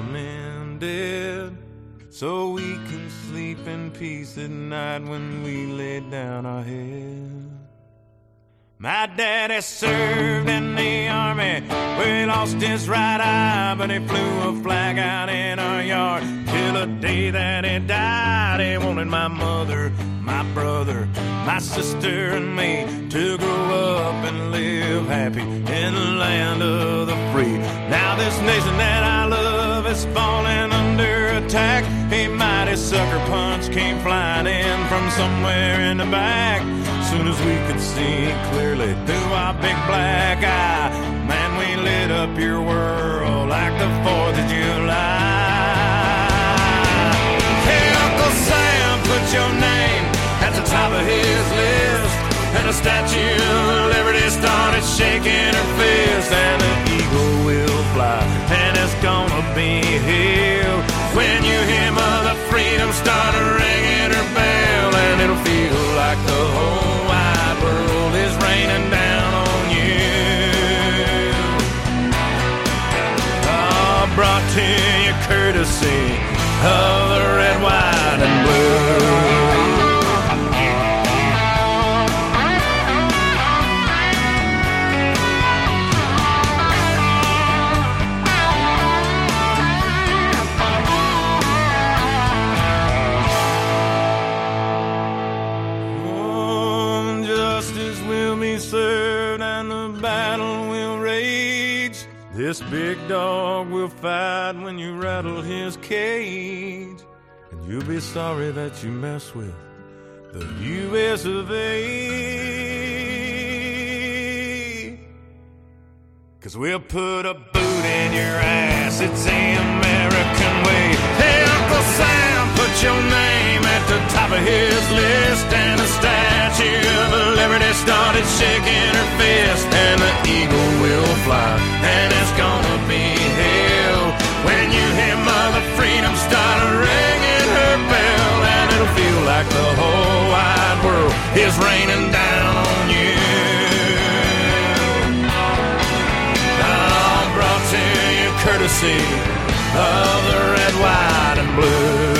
There's a lot of men dead, so we can sleep in peace at night when we lay down our head. My daddy served in the army where he lost his right eye, but he flew a flag out in our yard till the day that he died. He wanted my mother, my brother, my sister, and me to grow up and live happy in the land of the free. Now this nation that I is falling under attack. A mighty sucker punch came flying in from somewhere in the back. Soon as we could see clearly through our big black eye, man, we lit up your world like the 4th of July. Hey, Uncle Sam, put your name at the top of his list. And the Statue of Liberty started shaking her fist, and fly, and it's gonna be here when you hear Mother Freedom start ringing her bell, and it'll feel like the whole wide world is raining down on you. Oh, brought to you courtesy of This big dog will fight when you rattle his cage. And you'll be sorry that you mess with the US of A. Cause we'll put a boot in your ass, it's the American way. Hey, Uncle Sam, put your name at the top of his list. And the Statue Liberty started shaking her fist. And the eagle will fly, and it's gonna be hell. When you hear Mother Freedom start ringing her bell, and it'll feel like the whole wide world is raining down on you. All brought to you courtesy of the red, white, and blue.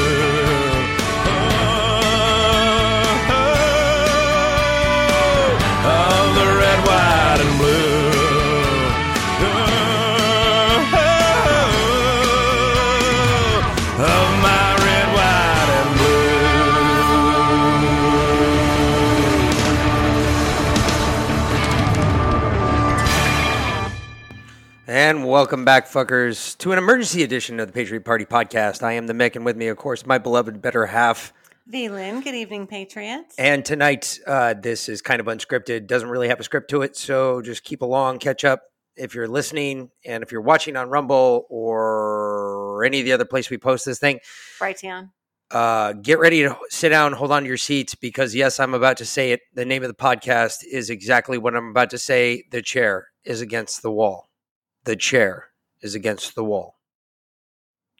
And welcome back, fuckers, to an emergency edition of the Patriot Party podcast. I am the Mick, and with me, of course, my beloved better half. Vlynn, good evening, Patriots. And tonight, uh, this is kind of unscripted, doesn't really have a script to it. So just keep along, catch up if you're listening, and if you're watching on Rumble or any of the other place we post this thing. Brighteon. Uh, get ready to sit down, hold on to your seats, because yes, I'm about to say it. The name of the podcast is exactly what I'm about to say. The chair is against the wall. The chair is against the wall.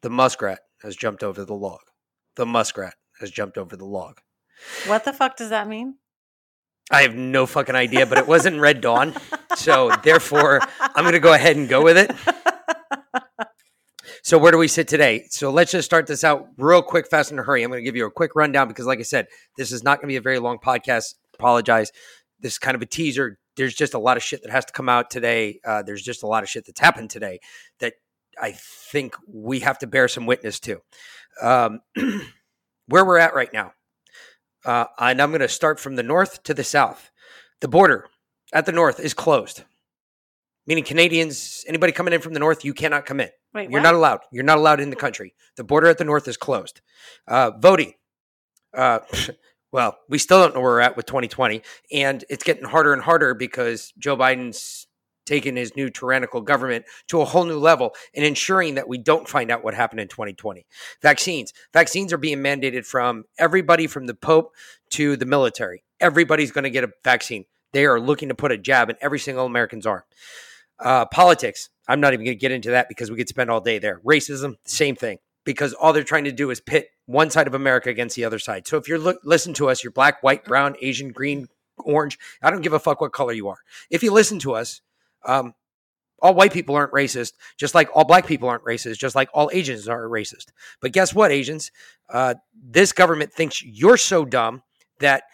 The muskrat has jumped over the log. The muskrat has jumped over the log. What the fuck does that mean? I have no fucking idea, but it wasn't Red Dawn. So therefore, I'm going to go ahead and go with it. So where do we sit today? So let's just start this out real quick, fast and in a hurry. I'm going to give you a quick rundown because, like I said, this is not going to be a very long podcast. Apologize. This is kind of a teaser. There's just a lot of shit that has to come out today. Uh, there's just a lot of shit that's happened today that I think we have to bear some witness to. Um, where we're at right now, uh, and I'm going to start from the north to the south. The border at the north is closed, meaning Canadians, anybody coming in from the north, you cannot come in. Wait, You're what? not allowed. You're not allowed in the country. The border at the north is closed. Uh, voting. Uh, well, we still don't know where we're at with 2020, and it's getting harder and harder because Joe Biden's taken his new tyrannical government to a whole new level and ensuring that we don't find out what happened in 2020. Vaccines. Vaccines are being mandated from everybody from the Pope to the military. Everybody's going to get a vaccine. They are looking to put a jab in every single American's arm. Uh, politics. I'm not even going to get into that because we could spend all day there. Racism, same thing. Because all they're trying to do is pit one side of America against the other side. So if you're look, listen to us, you're black, white, brown, Asian, green, orange. I don't give a fuck what color you are. If you listen to us, um, all white people aren't racist, just like all black people aren't racist, just like all Asians aren't racist. But guess what, Asians? Uh, this government thinks you're so dumb that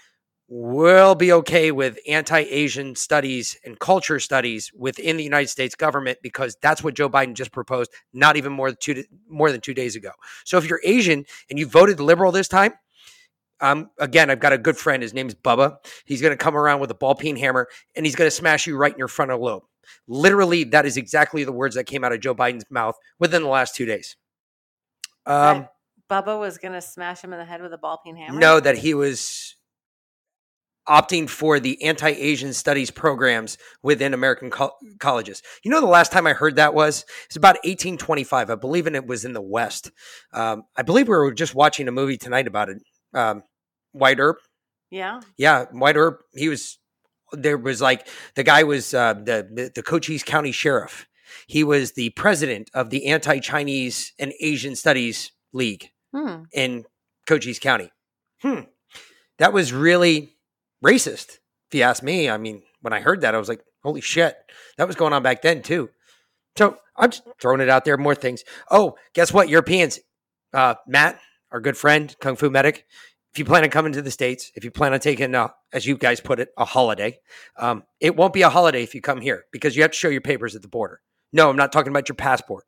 we'll be okay with anti-Asian studies and culture studies within the United States government because that's what Joe Biden just proposed, not even more than two more than two days ago. So if you're Asian and you voted liberal this time, um, again, I've got a good friend. His name is Bubba. He's going to come around with a ball peen hammer and he's going to smash you right in your frontal lobe. Literally, that is exactly the words that came out of Joe Biden's mouth within the last two days. Um, Bubba was going to smash him in the head with a ball peen hammer? no, that he was opting for the anti-Asian studies programs within American col- colleges. You know, the last time I heard that was it's about 1825. I believe, and it was in the West. Um, I believe we were just watching a movie tonight about it. Um, Wyatt Earp. Yeah. Yeah, Wyatt Earp. He was there. Was like the guy was uh, the the Cochise County Sheriff. He was the president of the Anti-Chinese and Asian Studies League Hmm. in Cochise County. Hmm. That was really racist, if you ask me. I mean, when I heard that, I was like, holy shit. That was going on back then, too. So I'm just throwing it out there. More things. Oh, guess what? Europeans. Uh, Matt, our good friend, Kung Fu Medic. If you plan on coming to the States, if you plan on taking, uh, as you guys put it, a holiday, um, it won't be a holiday if you come here because you have to show your papers at the border. No, I'm not talking about your passport.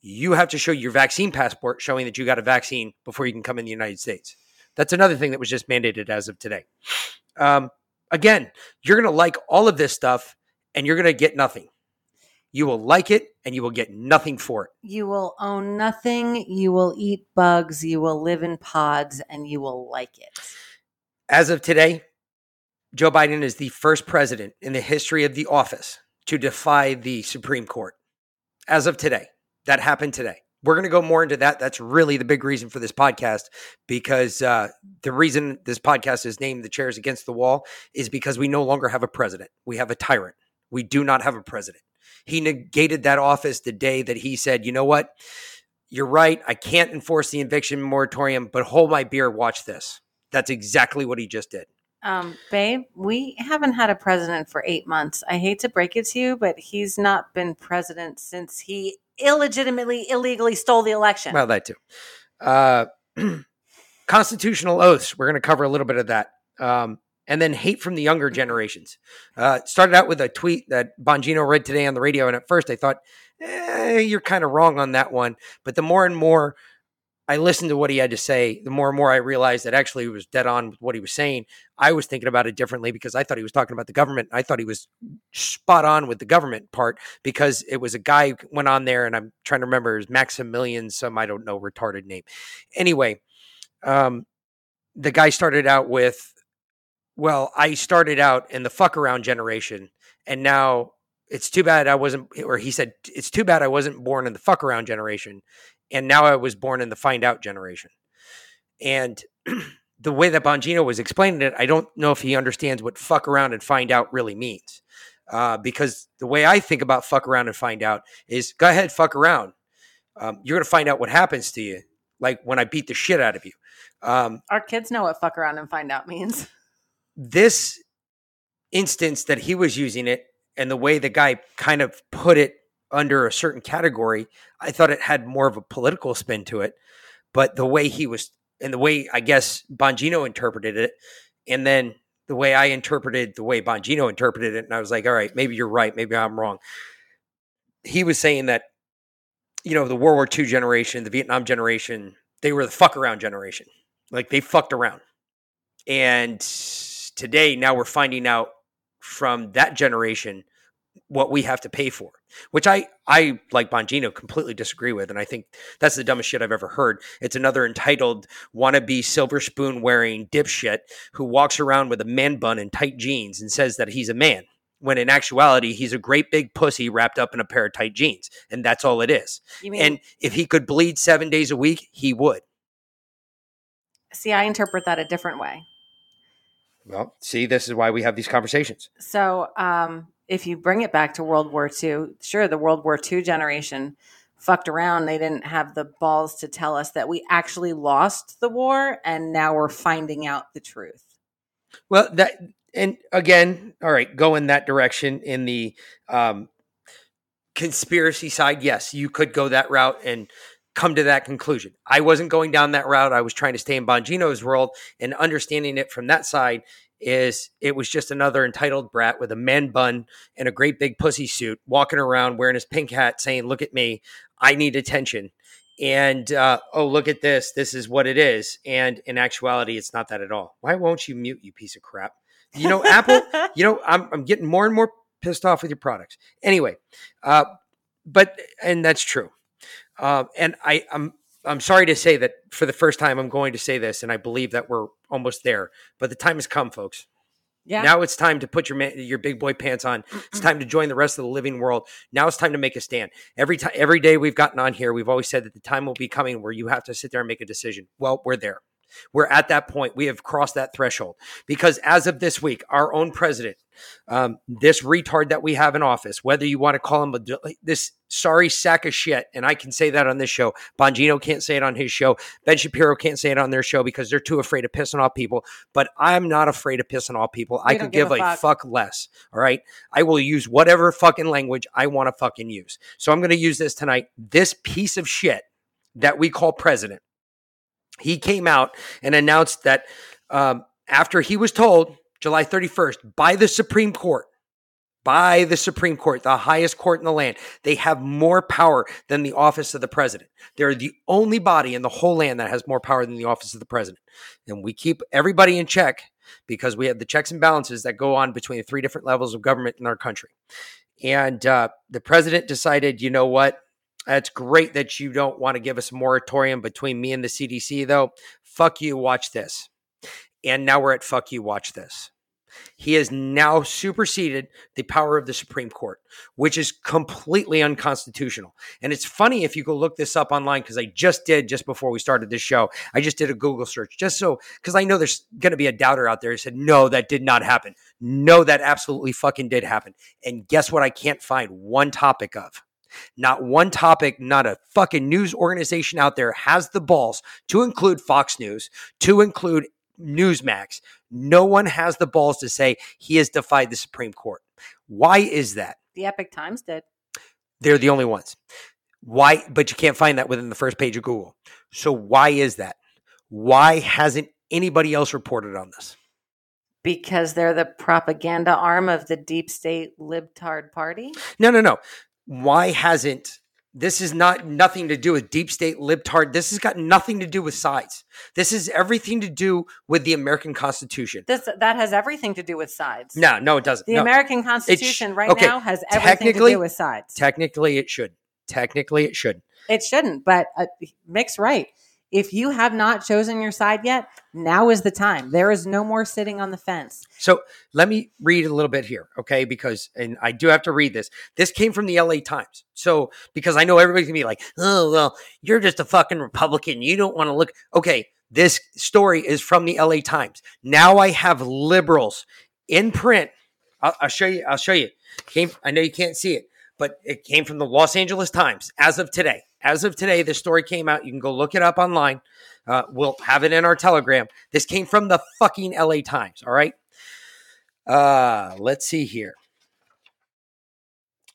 You have to show your vaccine passport showing that you got a vaccine before you can come in the United States. That's another thing that was just mandated as of today. Um, again, you're going to like all of this stuff and you're going to get nothing. You will like it and you will get nothing for it. You will own nothing. You will eat bugs. You will live in pods and you will like it. As of today, Joe Biden is the first president in the history of the office to defy the Supreme Court. As of today, that happened today. We're going to go more into that. That's really the big reason for this podcast because uh, the reason this podcast is named The Chairs Against the Wall is because we no longer have a president. We have a tyrant. We do not have a president. He negated that office the day that he said, you know what? You're right. I can't enforce the eviction moratorium, but hold my beer, watch this. That's exactly what he just did. Um, babe, we haven't had a president for eight months. I hate to break it to you, but he's not been president since he illegitimately, illegally stole the election. Well, that too. Uh, constitutional oaths. We're going to cover a little bit of that. Um, and then hate from the younger generations. Uh, started out with a tweet that Bongino read today on the radio. And at first I thought, eh, you're kind of wrong on that one. But the more and more I listened to what he had to say, the more and more I realized that actually he was dead on with what he was saying. I was thinking about it differently because I thought he was talking about the government. I thought he was spot on with the government part because it was a guy who went on there, and I'm trying to remember his Maximilian, some I don't know retarded name. Anyway, um, the guy started out with, "Well, I started out in the fuck around generation, and now." It's too bad I wasn't, or he said, it's too bad I wasn't born in the fuck around generation and now I was born in the find out generation. And the way that Bongino was explaining it, I don't know if he understands what fuck around and find out really means. Uh, because the way I think about fuck around and find out is go ahead, fuck around. Um, you're going to find out what happens to you, like when I beat the shit out of you. Um, Our kids know what fuck around and find out means. this instance that he was using it and the way the guy kind of put it under a certain category, I thought it had more of a political spin to it. But the way he was, and the way I guess Bongino interpreted it, and then the way I interpreted the way Bongino interpreted it, and I was like, all right, maybe you're right, maybe I'm wrong. He was saying that, you know, the World War II generation, the Vietnam generation, they were the fuck around generation. Like they fucked around. And today, now we're finding out from that generation what we have to pay for, which I I like Bongino completely disagree with, and I think that's the dumbest shit I've ever heard. It's another entitled wannabe silver spoon wearing dipshit who walks around with a man bun and tight jeans and says that he's a man. When in actuality, he's a great big pussy wrapped up in a pair of tight jeans, and that's all it is. You mean, And if he could bleed seven days a week, he would. see, I interpret that a different way. Well, see, this is why we have these conversations. So, um, if you bring it back to World War II, sure, the World War II generation fucked around. They didn't have the balls to tell us that we actually lost the war, and now we're finding out the truth. Well, that and again, all right, go in that direction in the um, conspiracy side. Yes, you could go that route and come to that conclusion. I wasn't going down that route. I was trying to stay in Bongino's world and understanding it from that side is it was just another entitled brat with a man bun and a great big pussy suit walking around wearing his pink hat saying, Look at me, I need attention. And uh, oh, look at this. This is what it is. And in actuality, it's not that at all. Why won't you mute, you piece of crap? You know, Apple, you know, I'm, I'm getting more and more pissed off with your products. Anyway, uh, but, and that's true. Uh, and I, I'm, I'm sorry to say that for the first time, I'm going to say this, and I believe that we're almost there. But the time has come, folks. Yeah. Now it's time to put your man, your big boy pants on. It's time to join the rest of the living world. Now it's time to make a stand. Every time, every day we've gotten on here, we've always said that the time will be coming where you have to sit there and make a decision. Well, we're there. We're at that point. We have crossed that threshold because as of this week, our own president, um, this retard that we have in office, whether you want to call him a, this sorry sack of shit, and I can say that on this show. Bongino can't say it on his show. Ben Shapiro can't say it on their show because they're too afraid of pissing off people. But I'm not afraid of pissing off people. I We could give give a a fuck. fuck less. All right. I will use whatever fucking language I want to fucking use. So I'm going to use this tonight. This piece of shit that we call president he came out and announced that um, after he was told July 31st by the Supreme Court, by the Supreme Court, the highest court in the land, they have more power than the office of the president. They're the only body in the whole land that has more power than the office of the president. And we keep everybody in check because we have the checks and balances that go on between the three different levels of government in our country. And uh, the president decided, you know what? That's great that you don't want to give us a moratorium between me and the CDC, though. Fuck you, watch this. And now we're at fuck you, watch this. He has now superseded the power of the Supreme Court, which is completely unconstitutional. And it's funny if you go look this up online, because I just did just before we started this show. I just did a Google search just so, because I know there's going to be a doubter out there who said, no, that did not happen. No, that absolutely fucking did happen. And guess what? I can't find one topic of. Not one topic, not a fucking news organization out there has the balls to include Fox News, to include Newsmax. No one has the balls to say he has defied the Supreme Court. Why is that? The Epoch Times did. They're the only ones. Why? But you can't find that within the first page of Google. So why is that? Why hasn't anybody else reported on this? Because they're the propaganda arm of the deep state libtard party. No, no, no. Why hasn't this is not nothing to do with deep state libtard. This has got nothing to do with sides. This is everything to do with the American Constitution. This that has everything to do with sides. No, no, it doesn't. The No. American Constitution right okay, now has everything to do with sides. Technically, it should. Technically, it should. It shouldn't, but uh, Mick's right. If you have not chosen your side yet, now is the time. There is no more sitting on the fence. So let me read a little bit here, okay? Because, and I do have to read this. This came from the LA Times. So, because I know everybody's gonna be like, oh, well, you're just a fucking Republican. You don't want to look. Okay, this story is from the LA Times. Now I have liberals in print. I'll, I'll show you. I'll show you. Came. I know you can't see it, but it came from the Los Angeles Times as of today. As of today, this story came out. You can go look it up online. Uh, we'll have it in our Telegram. This came from the fucking LA Times. All right. Uh, let's see here.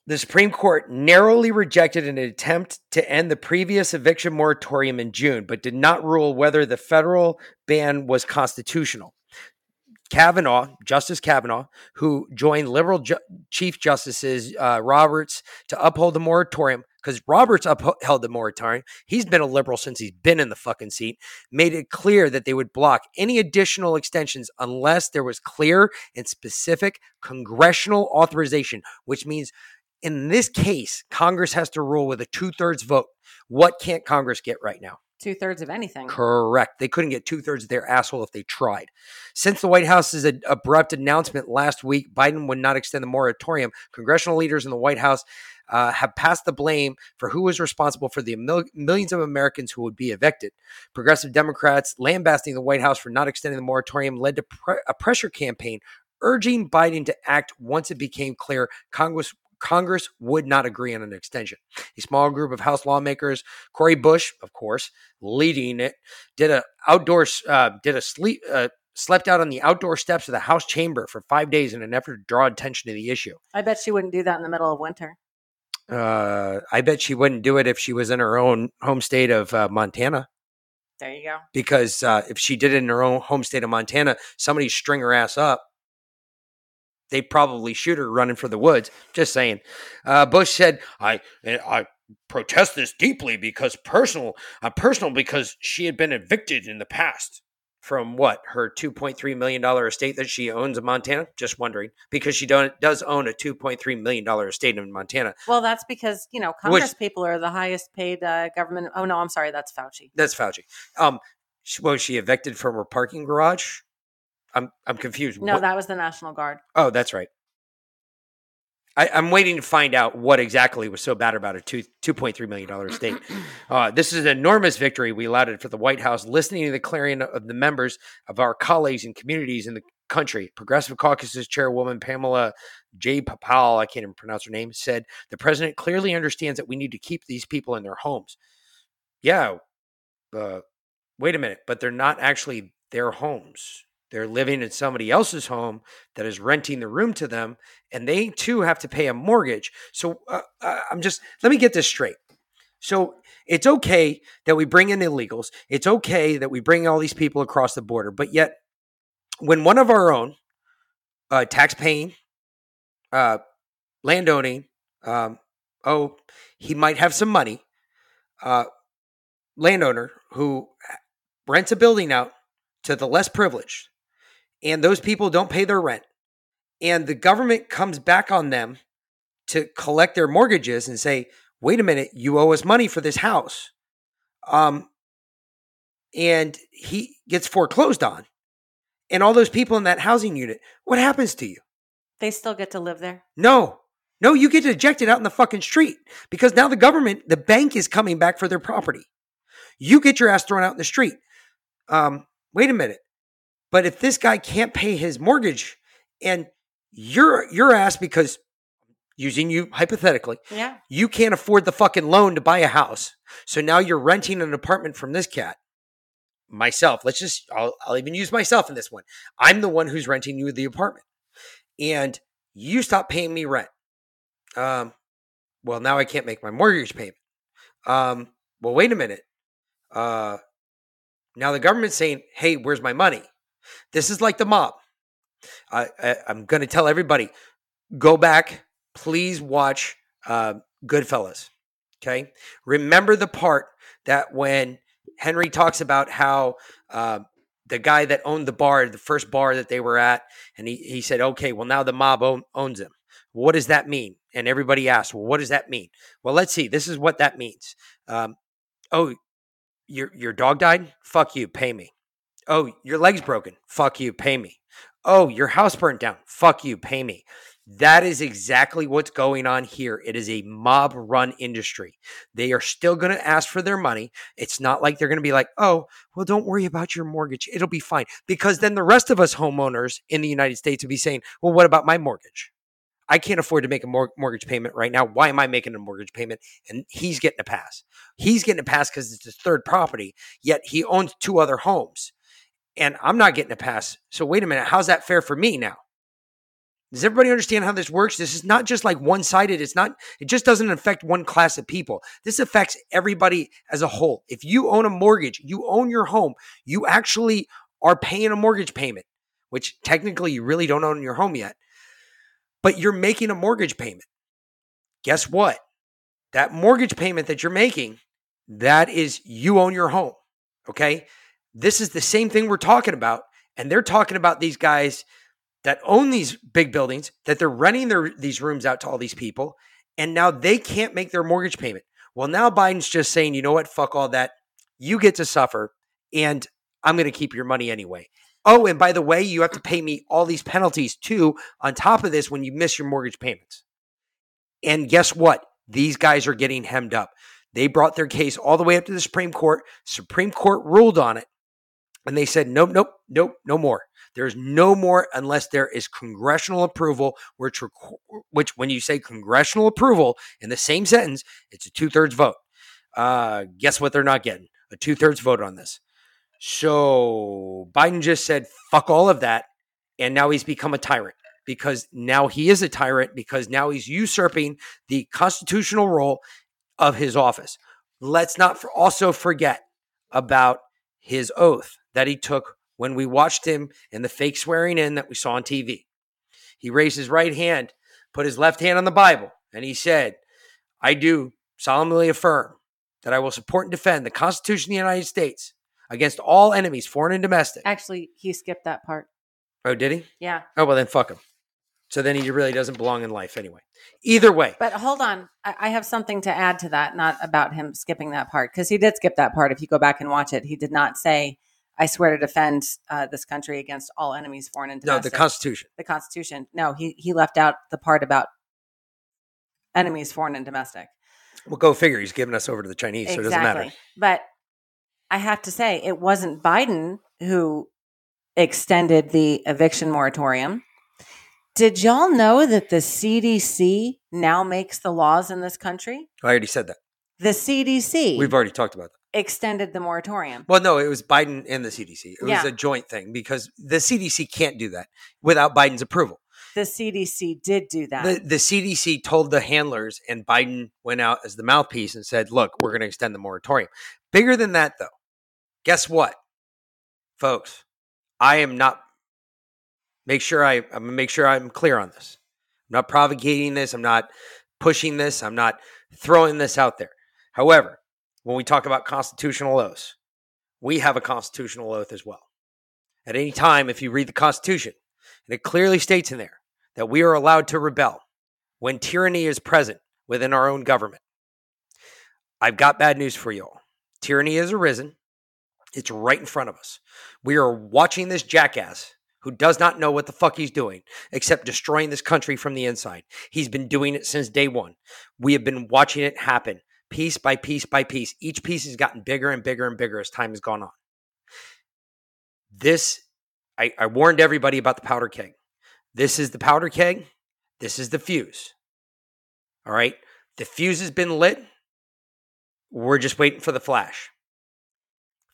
The Supreme Court narrowly rejected an attempt to end the previous eviction moratorium in June, but did not rule whether the federal ban was constitutional. Kavanaugh, Justice Kavanaugh, who joined liberal ju- Chief Justices uh, Roberts to uphold the moratorium, because Roberts upheld the moratorium. He's been a liberal since he's been in the fucking seat. Made it clear that they would block any additional extensions unless there was clear and specific congressional authorization, which means in this case, Congress has to rule with a two thirds vote. What can't Congress get right now? Two thirds of anything. Correct. They couldn't get two thirds of their asshole if they tried. Since the White House's abrupt announcement last week, Biden would not extend the moratorium. Congressional leaders in the White House uh, have passed the blame for who was responsible for the mil- millions of Americans who would be evicted. Progressive Democrats lambasting the White House for not extending the moratorium led to pre- a pressure campaign urging Biden to act once it became clear Congress Congress would not agree on an extension. A small group of House lawmakers, Cori Bush, of course, leading it, did a outdoor uh, did a sleep uh, slept out on the outdoor steps of the House chamber for five days in an effort to draw attention to the issue. I bet she wouldn't do that in the middle of winter. Uh, I bet she wouldn't do it if she was in her own home state of uh, Montana. There you go. Because uh, if she did it in her own home state of Montana, somebody string her ass up. They'd probably shoot her running for the woods. Just saying. Uh, Bush said, "I I protest this deeply because personal. Uh, personal because she had been evicted in the past from what her two point three million dollar estate that she owns in Montana. Just wondering because she don't, does own a two point three million dollar estate in Montana. Well, that's because you know Congress people are the highest paid uh, government. Oh no, I'm sorry, that's Fauci. That's Fauci. Um, was she evicted from her parking garage? I'm I'm confused. No, What- that was the National Guard. Oh, that's right. I, I'm waiting to find out what exactly was so bad about a two two point three million dollar estate. Uh, this is an enormous victory we allowed it for the White House, listening to the clarion of the members of our colleagues and communities in the country. Progressive Caucus's chairwoman Pamela J. Papal, I can't even pronounce her name, said the president clearly understands that we need to keep these people in their homes. Yeah, uh, wait a minute, but they're not actually their homes. They're living in somebody else's home that is renting the room to them, and they too have to pay a mortgage. So uh, uh, I'm just, let me get this straight. So it's okay that we bring in illegals. It's okay that we bring all these people across the border. But yet, when one of our own, uh, tax paying, uh, landowning, um, oh, he might have some money, uh, landowner who rents a building out to the less privileged, and those people don't pay their rent, and the government comes back on them to collect their mortgages and say, wait a minute, you owe us money for this house. Um, and he gets foreclosed on. And all those people in that housing unit, what happens to you? They still get to live there. No, no, you get ejected out in the fucking street because now the government, the bank is coming back for their property. You get your ass thrown out in the street. Um, wait a minute. But if this guy can't pay his mortgage and your your ass because using you hypothetically, Yeah. you can't afford the fucking loan to buy a house. So now you're renting an apartment from this cat. Myself, let's just I'll, I'll even use myself in this one. I'm the one who's renting you the apartment. And you stop paying me rent. Um well now I can't make my mortgage payment. Um well wait a minute. Uh now the government's saying, "Hey, where's my money?" This is like the mob. I, I'm going to tell everybody go back please watch uh, Goodfellas. Okay. Remember the part that when Henry talks about how uh, the guy that owned the bar, the first bar that they were at, and he, he said, okay, well, now the mob own, owns him. What does that mean? And everybody asked, well, what does that mean? Well, let's see. This is what that means. Um, oh, your, your dog died? Fuck you. Pay me. Oh, your leg's broken. Fuck you. Pay me. Oh, your house burnt down. Fuck you. Pay me. That is exactly what's going on here. It is a mob run industry. They are still going to ask for their money. It's not like they're going to be like, oh, well, don't worry about your mortgage. It'll be fine. Because then the rest of us homeowners in the United States would be saying, well, what about my mortgage? I can't afford to make a mor- mortgage payment right now. Why am I making a mortgage payment? And he's getting a pass. He's getting a pass because it's his third property, yet he owns two other homes. And I'm not getting a pass. So wait a minute. How's that fair for me now? Does everybody understand how this works? This is not just like one sided. It's not, it just doesn't affect one class of people. This affects everybody as a whole. If you own a mortgage, you own your home, you actually are paying a mortgage payment, which technically you really don't own your home yet, but you're making a mortgage payment. Guess what? That mortgage payment that you're making, that is you own your home. Okay. This is the same thing we're talking about. And they're talking about these guys that own these big buildings that they're renting their these rooms out to all these people and now they can't make their mortgage payment. Well, now Biden's just saying, "You know what? Fuck all that. You get to suffer and I'm going to keep your money anyway." Oh, and by the way, you have to pay me all these penalties too on top of this when you miss your mortgage payments. And guess what? These guys are getting hemmed up. They brought their case all the way up to the Supreme Court. Supreme Court ruled on it. And they said, nope, nope, nope, no more. There's no more unless there is congressional approval, which, which when you say congressional approval in the same sentence, it's a two thirds vote. Uh, guess what? They're not getting a two thirds vote on this. So Biden just said, fuck all of that. And now he's become a tyrant because now he is a tyrant because now he's usurping the constitutional role of his office. Let's not also forget about his oath that he took when we watched him in the fake swearing in that we saw on TV. He raised his right hand, put his left hand on the Bible, and he said, I do solemnly affirm that I will support and defend the Constitution of the United States against all enemies, foreign and domestic. Actually, he skipped that part. Oh, did he? Yeah. Oh, well, then fuck him. So then he really doesn't belong in life anyway. Either way. But hold on. I, I have something to add to that, not about him skipping that part, because he did skip that part. If you go back and watch it, he did not say, I swear to defend uh, this country against all enemies, foreign and domestic. No, the Constitution. the Constitution. No, he, he left out the part about enemies, foreign and domestic. Well, go figure. He's giving us over to the Chinese, so it doesn't matter. But I have to say, it wasn't Biden who extended the eviction moratorium. Did y'all know that the CDC now makes the laws in this country? I already said that. The CDC We've already talked about that. extended the moratorium. Well, no, it was Biden and the CDC. It was a joint thing because the CDC can't do that without Biden's approval. The CDC did do that. The, the CDC told the handlers, and Biden went out as the mouthpiece and said, Look, we're going to extend the moratorium. Bigger than that, though, guess what, folks? I am not. Make sure I, I'm make sure I'm clear on this. I'm not provocating this. I'm not pushing this. I'm not throwing this out there. However, when we talk about constitutional oaths, we have a constitutional oath as well. At any time, if you read the Constitution, and it clearly states in there that we are allowed to rebel, when tyranny is present within our own government. I've got bad news for you all. Tyranny has arisen. It's right in front of us. We are watching this jackass who does not know what the fuck he's doing except destroying this country from the inside. He's been doing it since day one. We have been watching it happen piece by piece by piece. Each piece has gotten bigger and bigger and bigger as time has gone on. This, I, I warned everybody about the powder keg. This is the powder keg. This is the fuse. All right. The fuse has been lit. We're just waiting for the flash.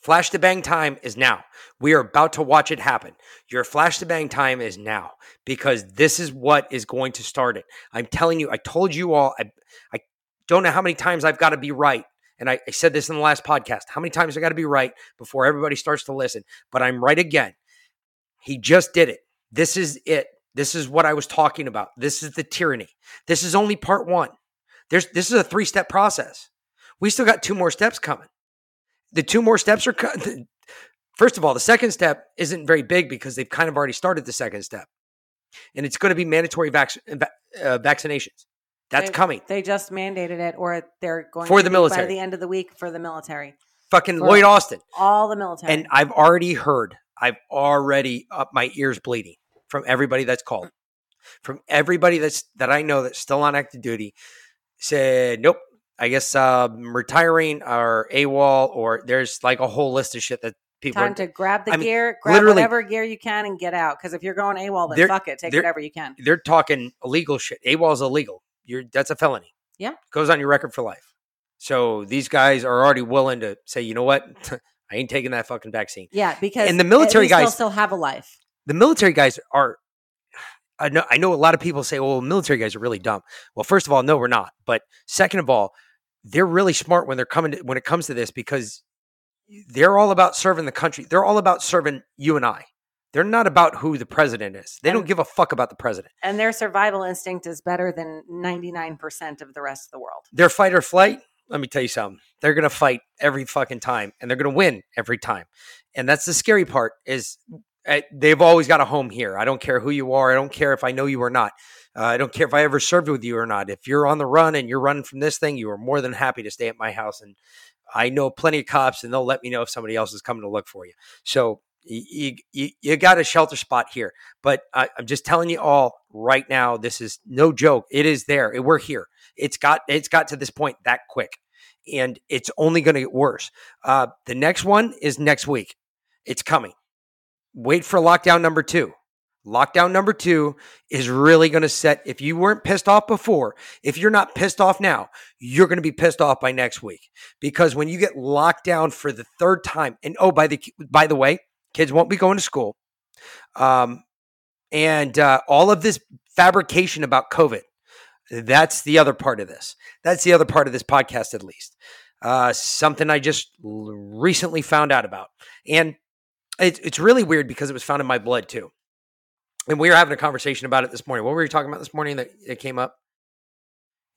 Flash to bang time is now. We are about to watch it happen. Your flash to bang time is now because this is what is going to start it. I'm telling you, I told you all, I, I don't know how many times I've got to be right. And I, I said this in the last podcast how many times I got to be right before everybody starts to listen. But I'm right again. He just did it. This is it. This is what I was talking about. This is the tyranny. This is only part one. There's this is a three step process. We still got two more steps coming the two more steps are first of all the second step isn't very big because they've kind of already started the second step. And it's going to be mandatory vac- uh, vaccinations. That's they, coming. they just mandated it or they're going for to the military by the end of the week for the military. Fucking for lloyd austin. all the military. And i've already heard i've already up my ears bleeding from everybody that's called. From everybody that's that i know that's still on active duty said nope I guess um, retiring or AWOL or there's like a whole list of shit that people time are, to grab the I mean, gear, grab whatever gear you can, and get out. Because if you're going AWOL, then fuck it, take whatever you can. they're talking illegal shit. AWOL is illegal. You're that's a felony. Yeah. goes on your record for life. So these guys are already willing to say, you know what, I ain't taking that fucking vaccine. Yeah, because And the military at least they'll guys- still have a life. The military guys are. I know. I know a lot of people say, "Well, military guys are really dumb." Well, first of all, no, we're not. But second of all, they're really smart when they're coming to, when it comes to this because they're all about serving the country. They're all about serving you and I. They're not about who the president is. They don't give a fuck about the president. And their survival instinct is better than 99% of the rest of the world. Their fight or flight. Let me tell you something. They're gonna fight every fucking time, and they're gonna win every time. And that's the scary part. Is uh, they've always got a home here. I don't care who you are. I don't care if I know you or not. Uh, I don't care if I ever served with you or not. If you're on the run and you're running from this thing, you are more than happy to stay at my house. And I know plenty of cops, and they'll let me know if somebody else is coming to look for you. So you you, you got a shelter spot here. But I, I'm just telling you all right now, this is no joke. It is there. We're here. It's got it's got to this point that quick, and it's only going to get worse. Uh, the next one is next week. It's coming. Wait for lockdown number two. Lockdown number two is really going to set, if you weren't pissed off before, if you're not pissed off now, you're going to be pissed off by next week. Because when you get locked down for the third time, and oh, by the, by the way, kids won't be going to school. Um, and uh, all of this fabrication about COVID, that's the other part of this. That's the other part of this podcast, at least. Uh, something I just recently found out about. And it's it's really weird because it was found in my blood too. And we were having a conversation about it this morning. What were you talking about this morning that it came up?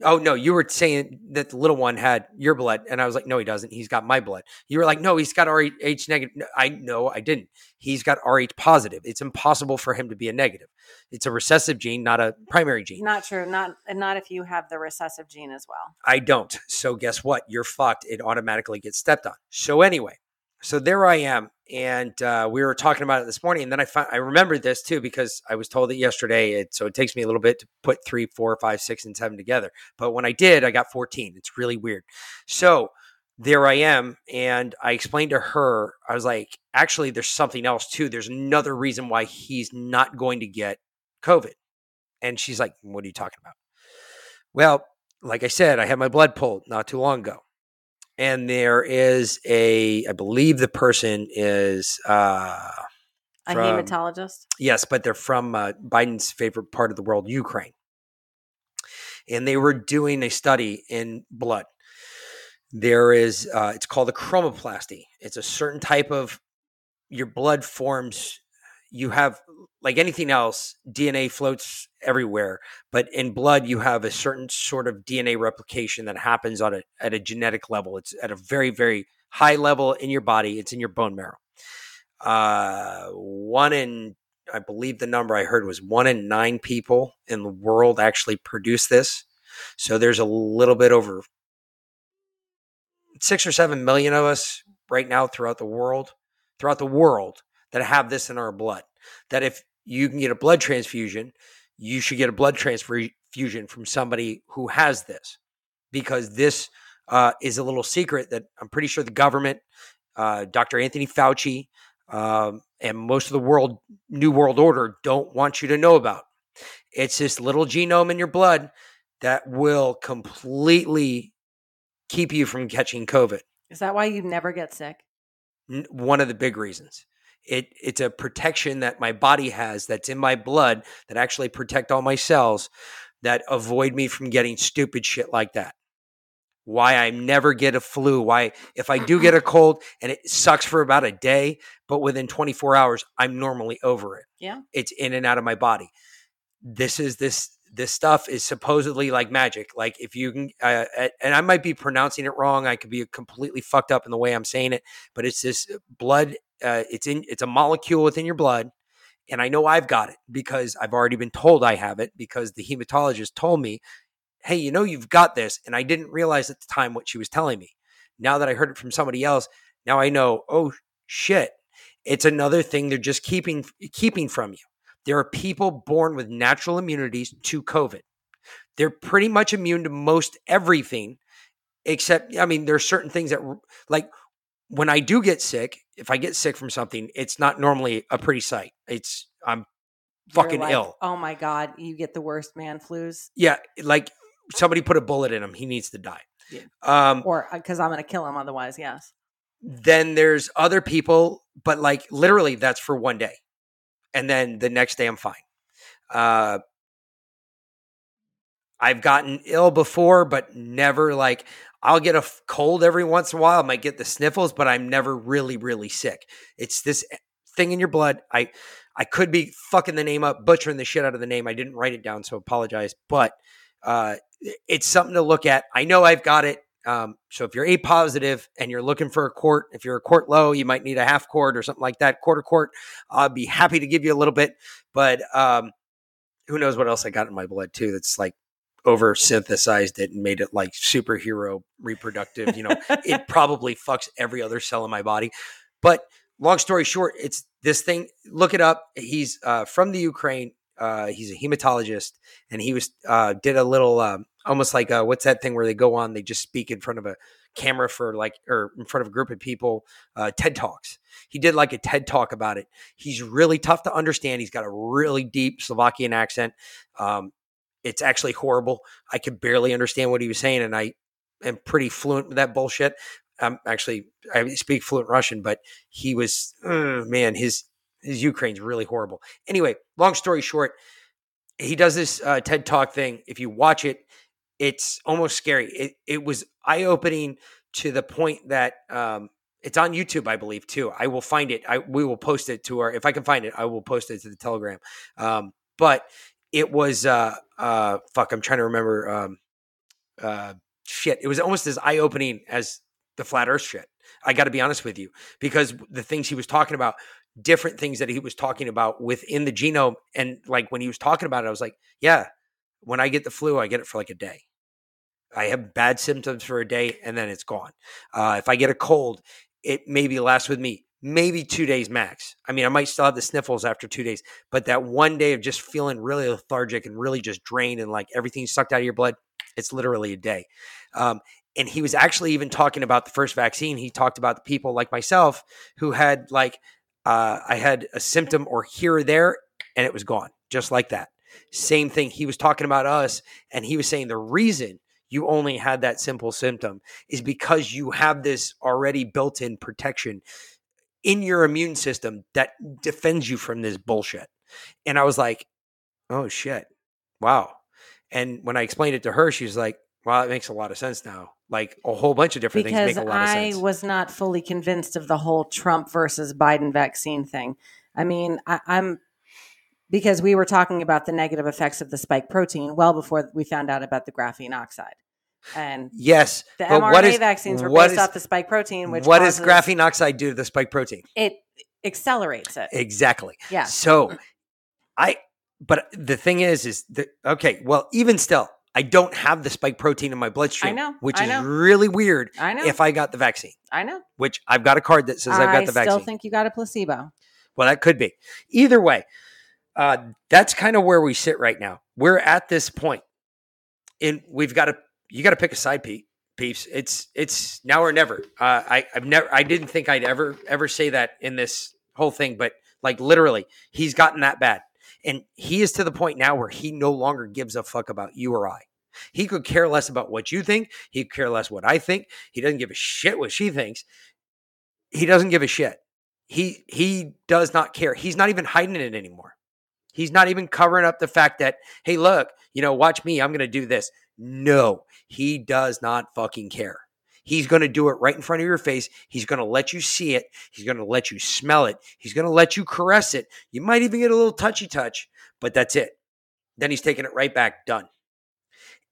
Oh no, you were saying that the little one had your blood, and I was like, no, he doesn't. He's got my blood. You were like, no, he's got Rh negative. No, I know I didn't. He's got Rh positive. It's impossible for him to be a negative. It's a recessive gene, not a primary gene. Not true. Not and not if you have the recessive gene as well. I don't. So guess what? You're fucked. It automatically gets stepped on. So anyway, so there I am, and uh, we were talking about it this morning, and then I found I remembered this too because I was told it yesterday. It, so it takes me a little bit to put three, four, five, six, and seven together. But when I did, I got 14. It's really weird. So there I am, and I explained to her, I was like, actually, there's something else too. There's another reason why he's not going to get COVID. And she's like, What are you talking about? Well, like I said, I had my blood pulled not too long ago. And there is a, I believe the person is, uh, A hematologist. yes, but they're from uh, Biden's favorite part of the world, Ukraine. And they were doing a study in blood. There is, uh, it's called a chromoplasty. It's a certain type of, your blood forms, you have, like anything else, DNA floats everywhere, but in blood, you have a certain sort of DNA replication that happens on a, at a genetic level. It's at a very, very high level in your body, it's in your bone marrow. Uh, one in I believe the number I heard was one in nine people in the world actually produce this. So there's a little bit over six or seven million of us right now throughout the world, throughout the world that have this in our blood. That if you can get a blood transfusion, you should get a blood transfusion from somebody who has this because this uh, is a little secret that I'm pretty sure the government, uh, Dr. Anthony Fauci, um, and most of the world, New World Order, don't want you to know about. It's this little genome in your blood that will completely keep you from catching COVID. Is that why you never get sick? One of the big reasons. It it's a protection that my body has that's in my blood that actually protect all my cells that avoid me from getting stupid shit like that. Why I never get a flu, why if I do get a cold and it sucks for about a day, but within 24 hours I'm normally over it. Yeah. It's in and out of my body. This is this this stuff is supposedly like magic. Like if you can, uh, and I might be pronouncing it wrong. I could be completely fucked up in the way I'm saying it, but it's this blood. Uh, it's in. It's a molecule within your blood, and I know I've got it because I've already been told I have it because the hematologist told me, "Hey, you know you've got this," and I didn't realize at the time what she was telling me. Now that I heard it from somebody else, now I know. Oh shit! It's another thing they're just keeping keeping from you. There are people born with natural immunities to COVID. They're pretty much immune to most everything, except, I mean, there are certain things that, like, when I do get sick, if I get sick from something, it's not normally a pretty sight. It's, I'm fucking like, ill. Oh my God, you get the worst man flus. Yeah. Like somebody put a bullet in him. He needs to die. Yeah. Um, or because I'm going to kill him otherwise, yes. Then there's other people, but like literally that's for one day and then the next day I'm fine. Uh, I've gotten ill before, but never like I'll get a cold every once in a while. I might get the sniffles, but I'm never really, really sick. It's this eh, thing in your blood. I I could be fucking the name up, butchering the shit out of the name. I didn't write it down, so apologize. But uh, it's something to look at. I know I've got it. Um, so if you're A positive and you're looking for a quart, if you're a quart low, you might need a half quart or something like that, quarter quart. I'll be happy to give you a little bit, but um, who knows what else I got in my blood too? That's like over synthesized it and made it like superhero reproductive. You know, it probably fucks every other cell in my body. But long story short, it's this thing. Look it up. He's uh, from the Ukraine. Uh, he's a hematologist, and he was uh, did a little um, almost like uh, what's that thing where they go on, they just speak in front of a camera for like or in front of a group of people. Uh, TED talks. He did like a TED talk about it. He's really tough to understand. He's got a really deep Slovakian accent. Um, it's actually horrible. I could barely understand what he was saying, and I am pretty fluent with that bullshit. I'm actually I speak fluent Russian, but he was uh, man his his Ukraine's really horrible. Anyway, long story short, he does this uh, TED Talk thing. If you watch it, it's almost scary. It it was eye opening to the point that um, it's on YouTube, I believe, too. I will find it. I we will post it to our if I can find it. I will post it to the Telegram. Um, but it was uh uh fuck. I'm trying to remember. Um, uh, shit. It was almost as eye opening as the flat Earth shit. I got to be honest with you because the things he was talking about different things that he was talking about within the genome. And like when he was talking about it, I was like, yeah, when I get the flu, I get it for like a day. I have bad symptoms for a day and then it's gone. Uh, if I get a cold, it maybe lasts with me maybe two days max. I mean, I might still have the sniffles after two days, but that one day of just feeling really lethargic and really just drained and like everything sucked out of your blood, it's literally a day. Um, and he was actually even talking about the first vaccine. He talked about the people like myself who had like uh, I had a symptom or here or there, and it was gone, just like that. Same thing. He was talking about us, and he was saying the reason you only had that simple symptom is because you have this already built in protection in your immune system that defends you from this bullshit. And I was like, oh shit, wow. And when I explained it to her, she was like, well, it makes a lot of sense now. Like a whole bunch of different because things make a lot of sense. I was not fully convinced of the whole Trump versus Biden vaccine thing. I mean, I, I'm because we were talking about the negative effects of the spike protein well before we found out about the graphene oxide. And yes, the but mRNA what is- vaccines were what based is- off the spike protein, which what does graphene oxide do to the spike protein? It accelerates it. Exactly. Yeah. So I but the thing is is that okay, well, even still, I don't have the spike protein in my bloodstream. I know, Which I is know. really weird I know. if I got the vaccine. I know. Which I've got a card that says I've got the still vaccine. think you got a placebo. Well, that could be. Either way, uh, that's kind of where we sit right now. We're at this point, and we've got to. You got to pick a side, Pete. Peeps. It's it's now or never. Uh, I I've never. I didn't think I'd ever ever say that in this whole thing, but like literally, he's gotten that bad, and he is to the point now where he no longer gives a fuck about you or I. He could care less about what you think. He could care less what I think. He doesn't give a shit what she thinks. He doesn't give a shit he he does not care. He's not even hiding it anymore. He's not even covering up the fact that, hey, look, you know, watch me, I'm gonna do this. No, he does not fucking care. He's gonna do it right in front of your face. He's gonna let you see it. He's gonna let you smell it. He's gonna let you caress it. You might even get a little touchy touch, but that's it. Then he's taking it right back, done.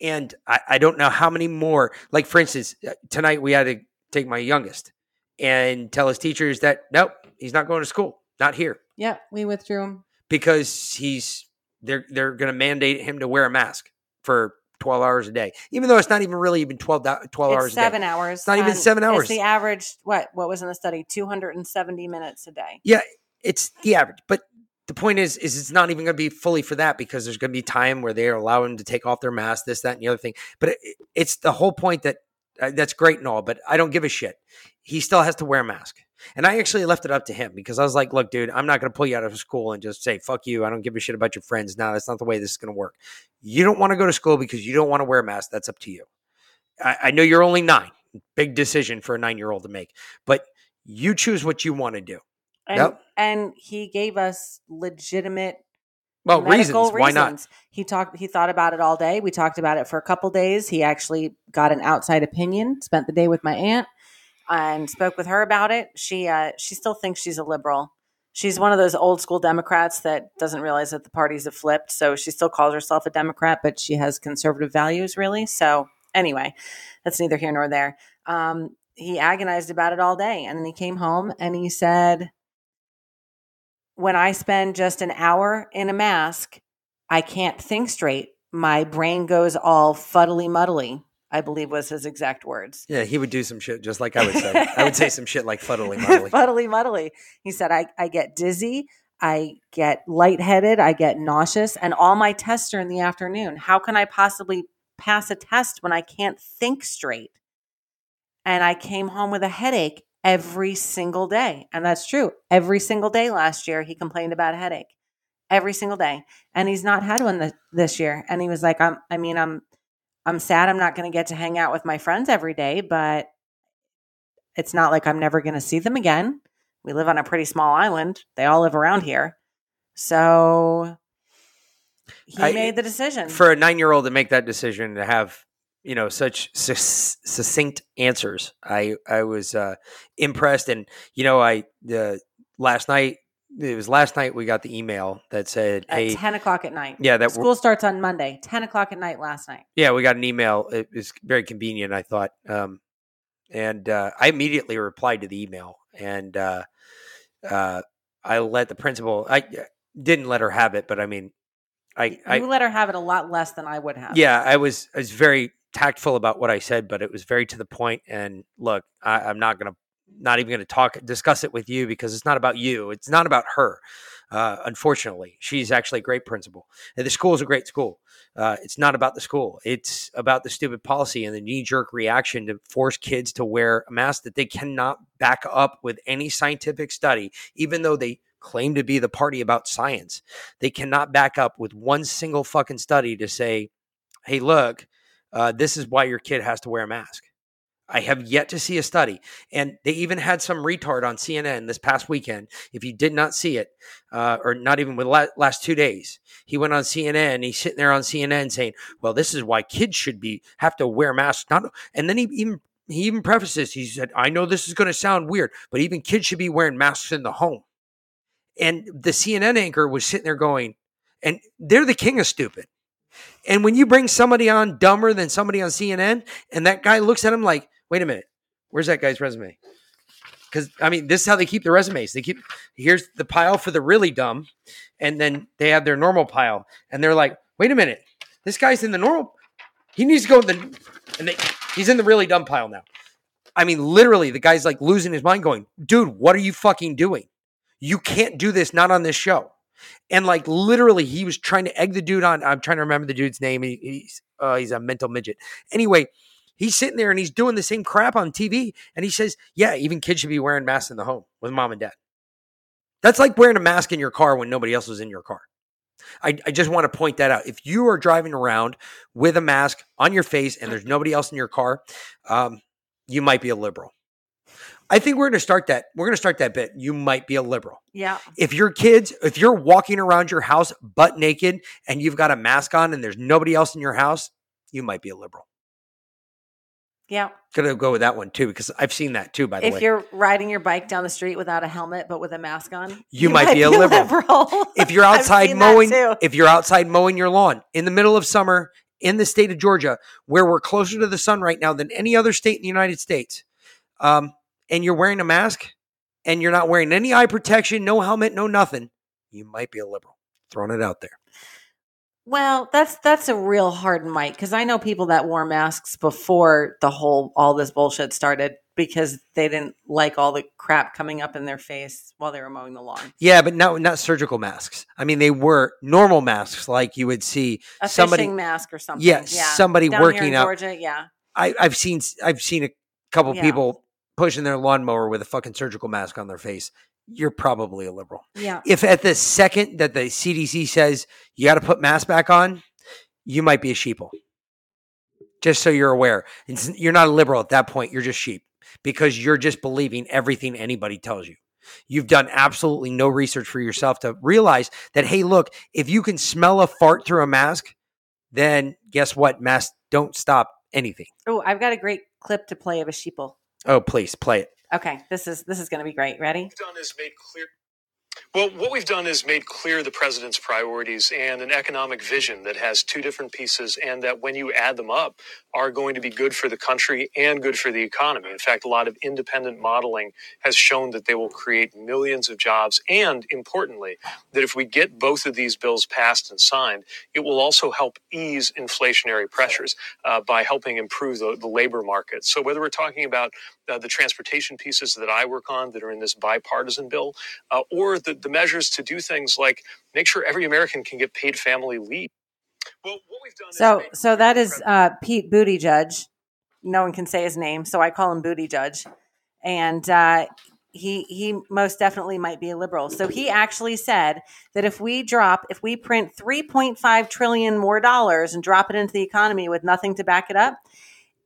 And I, I don't know how many more. Like, for instance, uh, tonight we had to take my youngest and tell his teachers that nope, he's not going to school, not here, Yeah, we withdrew him. because he's they're they're going to mandate him to wear a mask for twelve hours a day, even though it's not even really even 12, do- 12 hours It's a day. seven hours. It's not even seven hours. It's the average. What? What was in the study? Two hundred and seventy minutes a day. Yeah, it's the average, but the point is, is it's not even going to be fully for that because there's going to be time where they allow them to take off their mask, this, that, and the other thing. But it, it's the whole point that uh, that's great and all, but I don't give a shit. He still has to wear a mask, and I actually left it up to him because I was like, "Look, dude, I'm not going to pull you out of school and just say fuck you. I don't give a shit about your friends. No, that's not the way this is going to work. You don't want to go to school because you don't want to wear a mask. That's up to you. I, I know you're only nine. Big decision for a nine year old to make, but you choose what you want to do. And, Yep. and he gave us legitimate Well, medical reasons. Why not? He talked. He thought about it all day. We talked about it for a couple days. He actually got an outside opinion. Spent the day with my aunt and spoke with her about it. She uh, she still thinks she's a liberal. She's one of those old school Democrats that doesn't realize that the parties have flipped. So she still calls herself a Democrat, but she has conservative values, really. So anyway, that's neither here nor there. Um, he agonized about it all day, and then he came home and he said, when I spend just an hour in a mask, I can't think straight. My brain goes all fuddly muddly, I believe was his exact words. Yeah, he would do some shit just like I would say. I would say some shit like fuddly muddly. fuddly muddly. He said, I, I get dizzy, I get lightheaded, I get nauseous, and all my tests are in the afternoon. How can I possibly pass a test when I can't think straight? And I came home with a headache every single day. And that's true. Every single day last year, he complained about a headache. Every single day. And he's not had one th- this year. And he was like, I'm, I mean, I'm, I'm sad I'm not going to get to hang out with my friends every day, but it's not like I'm never going to see them again. We live on a pretty small island. They all live around here. So he I- made the decision. For a nine year old to make that decision to have, you know, such succinct answers, I I was uh, impressed. And you know, I the last night it was last night we got the email that said, at "Hey, 10 o'clock at night. yeah, that School starts on Monday, 10 o'clock at night last night. yeah, we got an email. It was very convenient, I thought. Um, and uh, I immediately replied to the email, and uh, uh, I let the principal. I didn't let her have it, but I mean, I, I you let her have it a lot less than I would have. yeah, I was I was very tactful about what I said, but it was very to the point. And look, I, I'm not gonna not even gonna talk discuss it with you because it's not about you. It's not about her. Uh, unfortunately, she's actually a great principal. And the school is a great school. Uh, it's not about the school. It's about the stupid policy and the knee jerk reaction to force kids to wear a mask that they cannot back up with any scientific study, even though they claim to be the party about science. They cannot back up with one single fucking study to say, hey, look, uh, this is why your kid has to wear a mask. I have yet to see a study. And they even had some retard on CNN this past weekend. If you did not see it, uh, or not even with la- last two days, he went on CNN. He's sitting there on CNN saying, "Well, this is why kids should be have to wear masks." Not, and then he even he even prefaces. He said, "I know this is going to sound weird, but even kids should be wearing masks in the home." And the CNN anchor was sitting there going, and they're the king of stupid. And when you bring somebody on dumber than somebody on CNN, and that guy looks at him like, wait a minute, where's that guy's resume? because I mean, this is how they keep the resumes. They keep here's the pile for the really dumb, and then they have their normal pile, and they're like, wait a minute, this guy's in the normal. He needs to go in the, and they, he's in the really dumb pile now. I mean, literally, the guy's like losing his mind, going, dude, what are you fucking doing? You can't do this, not on this show. And like literally, he was trying to egg the dude on. I'm trying to remember the dude's name. He, he's uh, he's a mental midget. Anyway, he's sitting there and he's doing the same crap on TV. And he says, "Yeah, even kids should be wearing masks in the home with mom and dad." That's like wearing a mask in your car when nobody else is in your car. I, I just want to point that out. If you are driving around with a mask on your face and there's nobody else in your car, um, you might be a liberal. I think we're going to start that. We're going to start that bit. You might be a liberal. Yeah. If your kids, if you're walking around your house butt naked and you've got a mask on and there's nobody else in your house, you might be a liberal. Yeah. Gonna go with that one too because I've seen that too. By the If way, if you're riding your bike down the street without a helmet but with a mask on, You might be a liberal. if you're outside mowing, if you're outside mowing your lawn in the middle of summer in the state of Georgia, where we're closer to the sun right now than any other state in the United States, um, and you're wearing a mask and you're not wearing any eye protection, no helmet, no nothing, you might be a liberal. Throwing it out there. Well, that's that's a real hard mic because I know people that wore masks before the whole all this bullshit started because they didn't like all the crap coming up in their face while they were mowing the lawn. Yeah, but not not surgical masks. I mean, they were normal masks like you would see A somebody. fishing mask or something. Yeah, somebody Down here working in out. Georgia. Yeah, I, I've seen I've seen a couple Yeah. people pushing their lawnmower with a fucking surgical mask on their face. You're probably a liberal. yeah. If at the second that the CDC says you got to put mask back on, you might be a sheeple. Just so you're aware, it's, you're not a liberal at that point. You're just sheep because you're just believing everything anybody tells you. You've done absolutely no research for yourself to realize that, hey, look, if you can smell a fart through a mask, then guess what? Masks don't stop anything. Oh, I've got a great clip to play of a sheeple. Oh, please play it. Okay, this is this is going to be great. Ready? done is made clear. Well, what we've done is made clear the president's priorities and an economic vision that has two different pieces, and that when you add them up, are going to be good for the country and good for the economy. In fact, a lot of independent modeling has shown that they will create millions of jobs, and importantly, that if we get both of these bills passed and signed, it will also help ease inflationary pressures uh, by helping improve the, the labor market. So, whether we're talking about uh, the transportation pieces that I work on that are in this bipartisan bill, uh, or the, the measures to do things like make sure every American can get paid family leave. Well, what we've done So is so that is uh, Pete Booty Judge. No one can say his name, so I call him Booty Judge, and uh, he he most definitely might be a liberal. So he actually said that if we drop, if we print three point five trillion more dollars and drop it into the economy with nothing to back it up,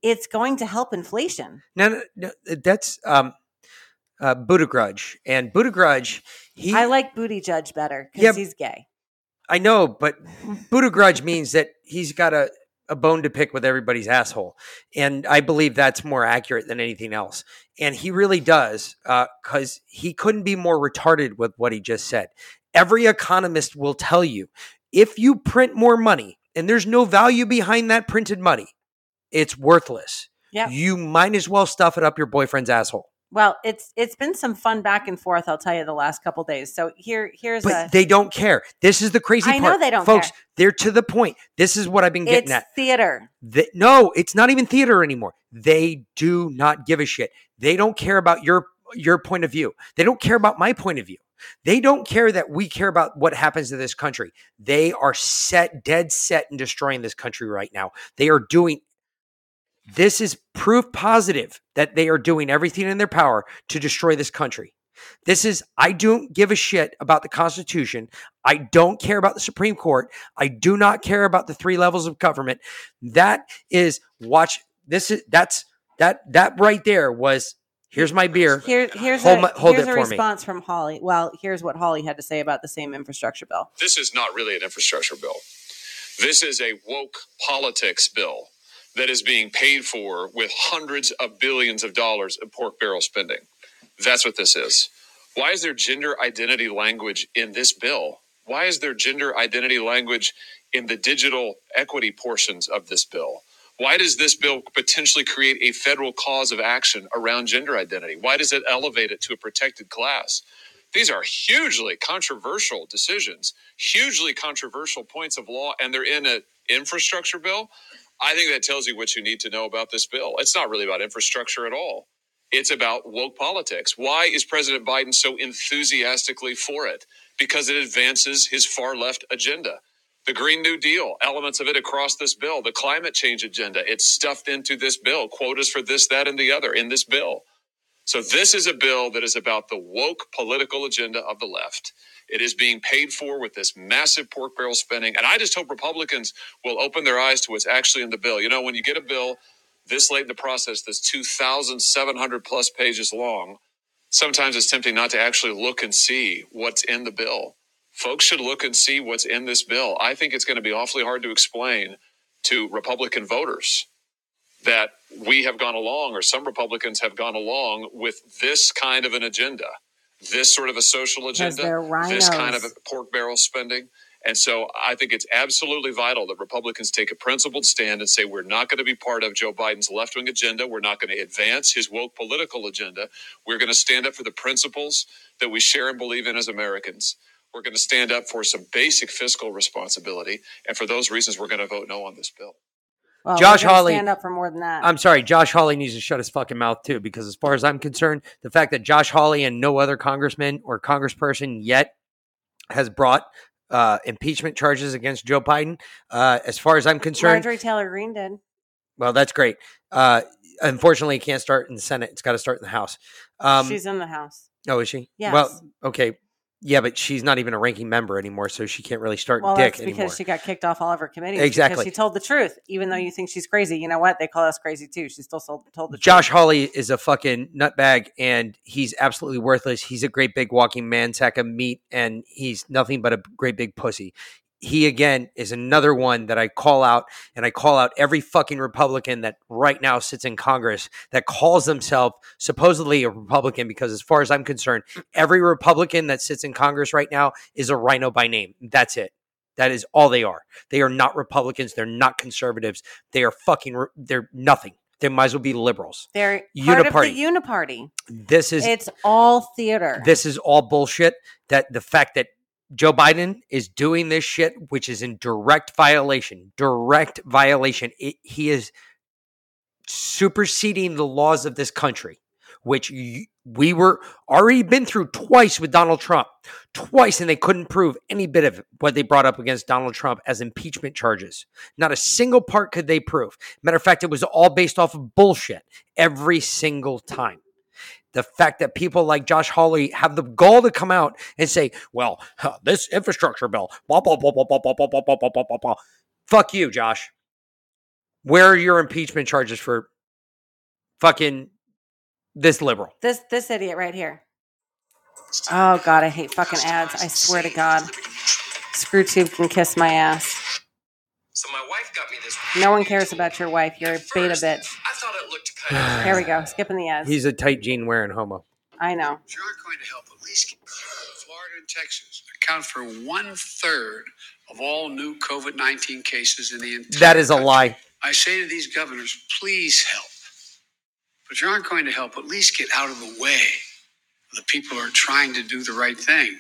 it's going to help inflation. No, no, no that's um, uh, Buttigieg, and Buttigieg. He, I like Booty Judge better because Yeah, he's gay. I know, but Buttigieg means that he's got a, a bone to pick with everybody's asshole, and I believe that's more accurate than anything else. And he really does, because he couldn't be more retarded with what he just said. Every economist will tell you if you print more money and there's no value behind that printed money, it's worthless. Yeah. You might as well stuff it up your boyfriend's asshole. Well, it's it's been some fun back and forth. I'll tell you the last couple days. So here here's But a they don't care. This is the crazy I part. know they don't Folks, care. they're to the point. This is what I've been getting it's at. theater. They, no, it's not even theater anymore. They do not give a shit. They don't care about your your point of view. They don't care about my point of view. They don't care that we care about what happens to this country. They are set, dead set in destroying this country right now. They are doing this is proof positive that they are doing everything in their power to destroy this country. This is, I don't give a shit about the Constitution. I don't care about the Supreme Court. I do not care about the three levels of government. That is, watch, this is, that's, that, that right there was, here's my beer. Here, here's Hold a, my- hold here's it a for me. response from Hawley. Well, here's what Hawley had to say about the same infrastructure bill. this is not really an infrastructure bill. This is a woke politics bill that is being paid for with hundreds of billions of dollars of pork barrel spending. That's what this is. Why is there gender identity language in this bill? Why is there gender identity language in the digital equity portions of this bill? Why does this bill potentially create a federal cause of action around gender identity? Why does it elevate it to a protected class? These are hugely controversial decisions, hugely controversial points of law, and they're in an infrastructure bill. I think that tells you what you need to know about this bill. It's not really about infrastructure at all. It's about woke politics. Why is President Biden so enthusiastically for it? Because it advances his far left agenda. The Green New Deal, elements of it across this bill, the climate change agenda, it's stuffed into this bill, quotas for this, that, and the other in this bill. So this is a bill that is about the woke political agenda of the left. It is being paid for with this massive pork barrel spending. And I just hope Republicans will open their eyes to what's actually in the bill. You know, when you get a bill this late in the process that's 2,700 plus pages long, sometimes it's tempting not to actually look and see what's in the bill. Folks should look and see what's in this bill. I think it's going to be awfully hard to explain to Republican voters that we have gone along, or some Republicans have gone along with this kind of an agenda, this sort of a social Because agenda, they're this kind of rhinos. pork barrel spending. And so I think it's absolutely vital that Republicans take a principled stand and say, we're not going to be part of Joe Biden's left wing agenda. We're not going to advance his woke political agenda. We're going to stand up for the principles that we share and believe in as Americans. We're going to stand up for some basic fiscal responsibility. And for those reasons, we're going to vote no on this bill. Well, Josh Hawley- stand up for more than that. I'm sorry, Josh Hawley needs to shut his fucking mouth too, because as far as I'm concerned, the fact that Josh Hawley and no other congressman or congressperson yet has brought uh, impeachment charges against Joe Biden, uh, as far as I'm concerned, Marjorie Taylor Greene did. well, that's great. Uh, unfortunately, it can't start in the Senate; it's got to start in the House. Um, She's in the house. oh, is she? Yes. Well, okay, yeah, but she's not even a ranking member anymore, so she can't really start Well, dick that's anymore. because she got kicked off all of her committees. Exactly. Because she told the truth, even though you think she's crazy. You know what? They call us crazy too. She still told, told the truth. Josh truth. Hawley is a fucking nutbag and he's absolutely worthless. He's a great big walking man sack of meat and he's nothing but a great big pussy. He again is another one that I call out and I call out every fucking Republican that right now sits in Congress that calls themselves supposedly a Republican because as far as I'm concerned, every Republican that sits in Congress right now is a rhino by name. That's it. That is all they are. They are not Republicans. They're not conservatives. They are fucking. They're nothing. They might as well be liberals. They're part of the Uniparty. uniparty. This is It's all theater. this is all bullshit. That the fact that Joe Biden is doing this shit, which is in direct violation, direct violation. It, he is superseding the laws of this country, which we were already been through twice with Donald Trump, twice, and they couldn't prove any bit of what they brought up against Donald Trump as impeachment charges. Not a single part could they prove. Matter of fact, it was all based off of bullshit every single time the fact that people like Josh Hawley have the gall to come out and say, well, huh, this infrastructure bill, blah, blah, blah, blah, blah, blah, blah, blah, blah, blah, blah, blah, blah. Fuck you, Josh. Where are your impeachment charges for fucking this liberal? this this idiot right here. Oh God, I hate fucking ads. I swear to God. Screwtube can kiss my ass. So my wife got me this. No one cares about your wife. You're a beta bitch. I thought it looked kind of. Here we go. Skipping the ads. He's a tight jean wearing homo. I know. If you aren't going to help at least Florida and Texas account for one third of all new COVID 19 cases in the entire That is a country. lie. I say to these governors, please help. But if you aren't going to help, at least get out of the way the people who are trying to do the right thing.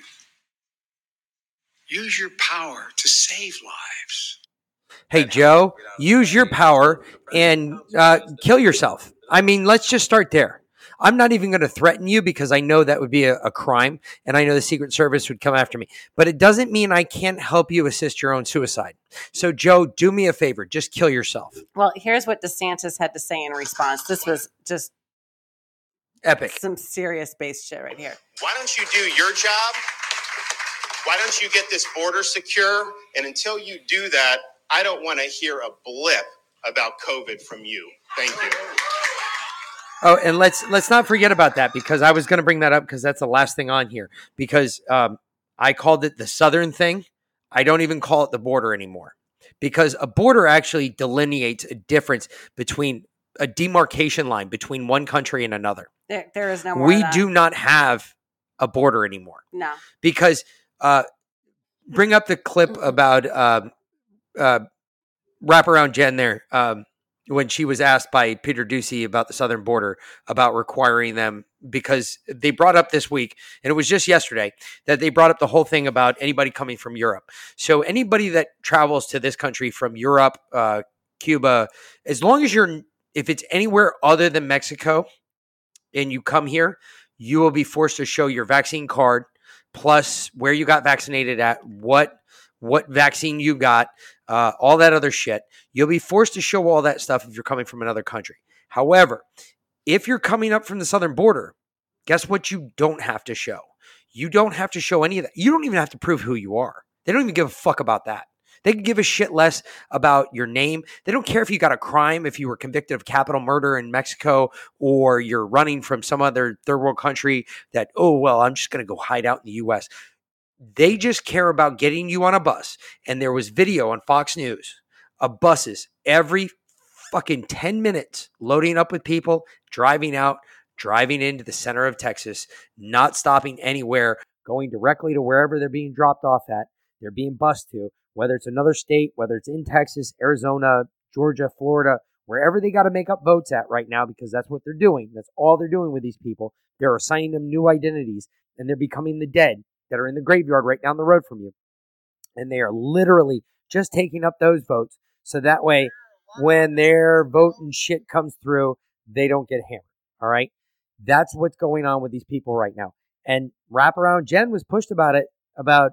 Use your power to save lives. Hey, Joe, use your power and uh, kill yourself. I mean, let's just start there. I'm not even going to threaten you because I know that would be a, a crime and I know the Secret Service would come after me. But it doesn't mean I can't help you assist your own suicide. So, Joe, do me a favor. Just kill yourself. Well, here's what DeSantis had to say in response. This was just Epic. some serious base shit right here. Why don't you do your job? Why don't you get this border secure? And until you do that, I don't want to hear a blip about COVID from you. Thank you. Oh, and let's let's not forget about that because I was going to bring that up because that's the last thing on here because um, I called it the southern thing. I don't even call it the border anymore because a border actually delineates a difference between a demarcation line between one country and another. There, there is no we do not have a border anymore no. because uh, bring up the clip about um, uh, wraparound Jen there. Um, when she was asked by Peter Doocy about the southern border about requiring them because they brought up this week and it was just yesterday that they brought up the whole thing about anybody coming from Europe. So anybody that travels to this country from Europe, uh, Cuba, as long as you're if it's anywhere other than Mexico and you come here, you will be forced to show your vaccine card plus where you got vaccinated at, what what vaccine you got, uh, all that other shit. You'll be forced to show all that stuff if you're coming from another country. However, if you're coming up from the southern border, guess what you don't have to show? You don't have to show any of that. You don't even have to prove who you are. They don't even give a fuck about that. They can give a shit less about your name. They don't care if you got a crime, if you were convicted of capital murder in Mexico, or you're running from some other third world country that, oh, well, I'm just going to go hide out in the US. They just care about getting you on a bus. And there was video on Fox News of buses every fucking 10 minutes loading up with people, driving out, driving into the center of Texas, not stopping anywhere, going directly to wherever they're being dropped off at. They're being bused to, whether it's another state, whether it's in Texas, Arizona, Georgia, Florida, wherever they got to make up votes at right now, because that's what they're doing. That's all they're doing with these people. They're assigning them new identities and they're becoming the dead that are in the graveyard right down the road from you. And they are literally just taking up those votes. So that way, when their vote and shit comes through, they don't get hammered. All right. That's what's going on with these people right now. And wraparound Jen was pushed about it about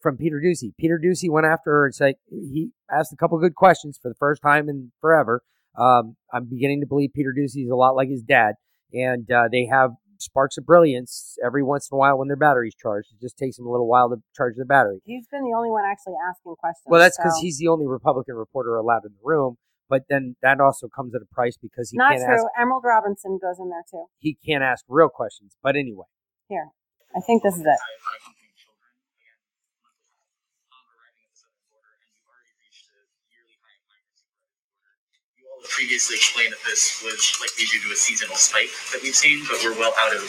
from Peter Doocy. Peter Doocy went after her and said he asked a couple good questions for the first time in forever. Um, I'm beginning to believe Peter Doocy is a lot like his dad, and uh, they have sparks of brilliance every once in a while when their battery's charged. It just takes them a little while to charge their battery. He's been the only one actually asking questions. Well, that's because so- he's the only Republican reporter allowed in the room. But then that also comes at a price because he not can't true. ask Emerald Robinson goes in there too. he can't ask real questions. But anyway, Here, I think this is it. Previously explained that this was likely due to a seasonal spike that we've seen, but we're well out of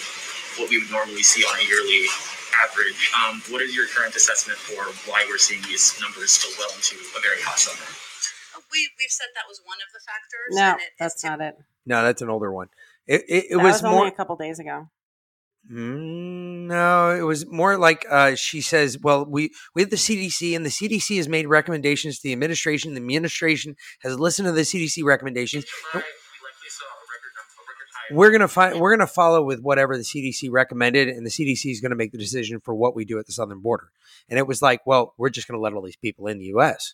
what we would normally see on a yearly average. Um, what is your current assessment for why we're seeing these numbers still well into a very hot summer? We we've said that was one of the factors. No, and it, that's not it. no, that's an older one. It it, it that was, was, more. only a couple days ago. Mm, no, it was more like uh, she says, "Well, we we have the CDC, and the CDC has made recommendations to the administration. The administration has listened to the CDC recommendations. We likely saw a record, num- a record high. We're gonna find we're gonna follow with whatever the CDC recommended, and the CDC is gonna make the decision for what we do at the southern border." And it was like, "Well, we're just gonna let all these people in the U.S."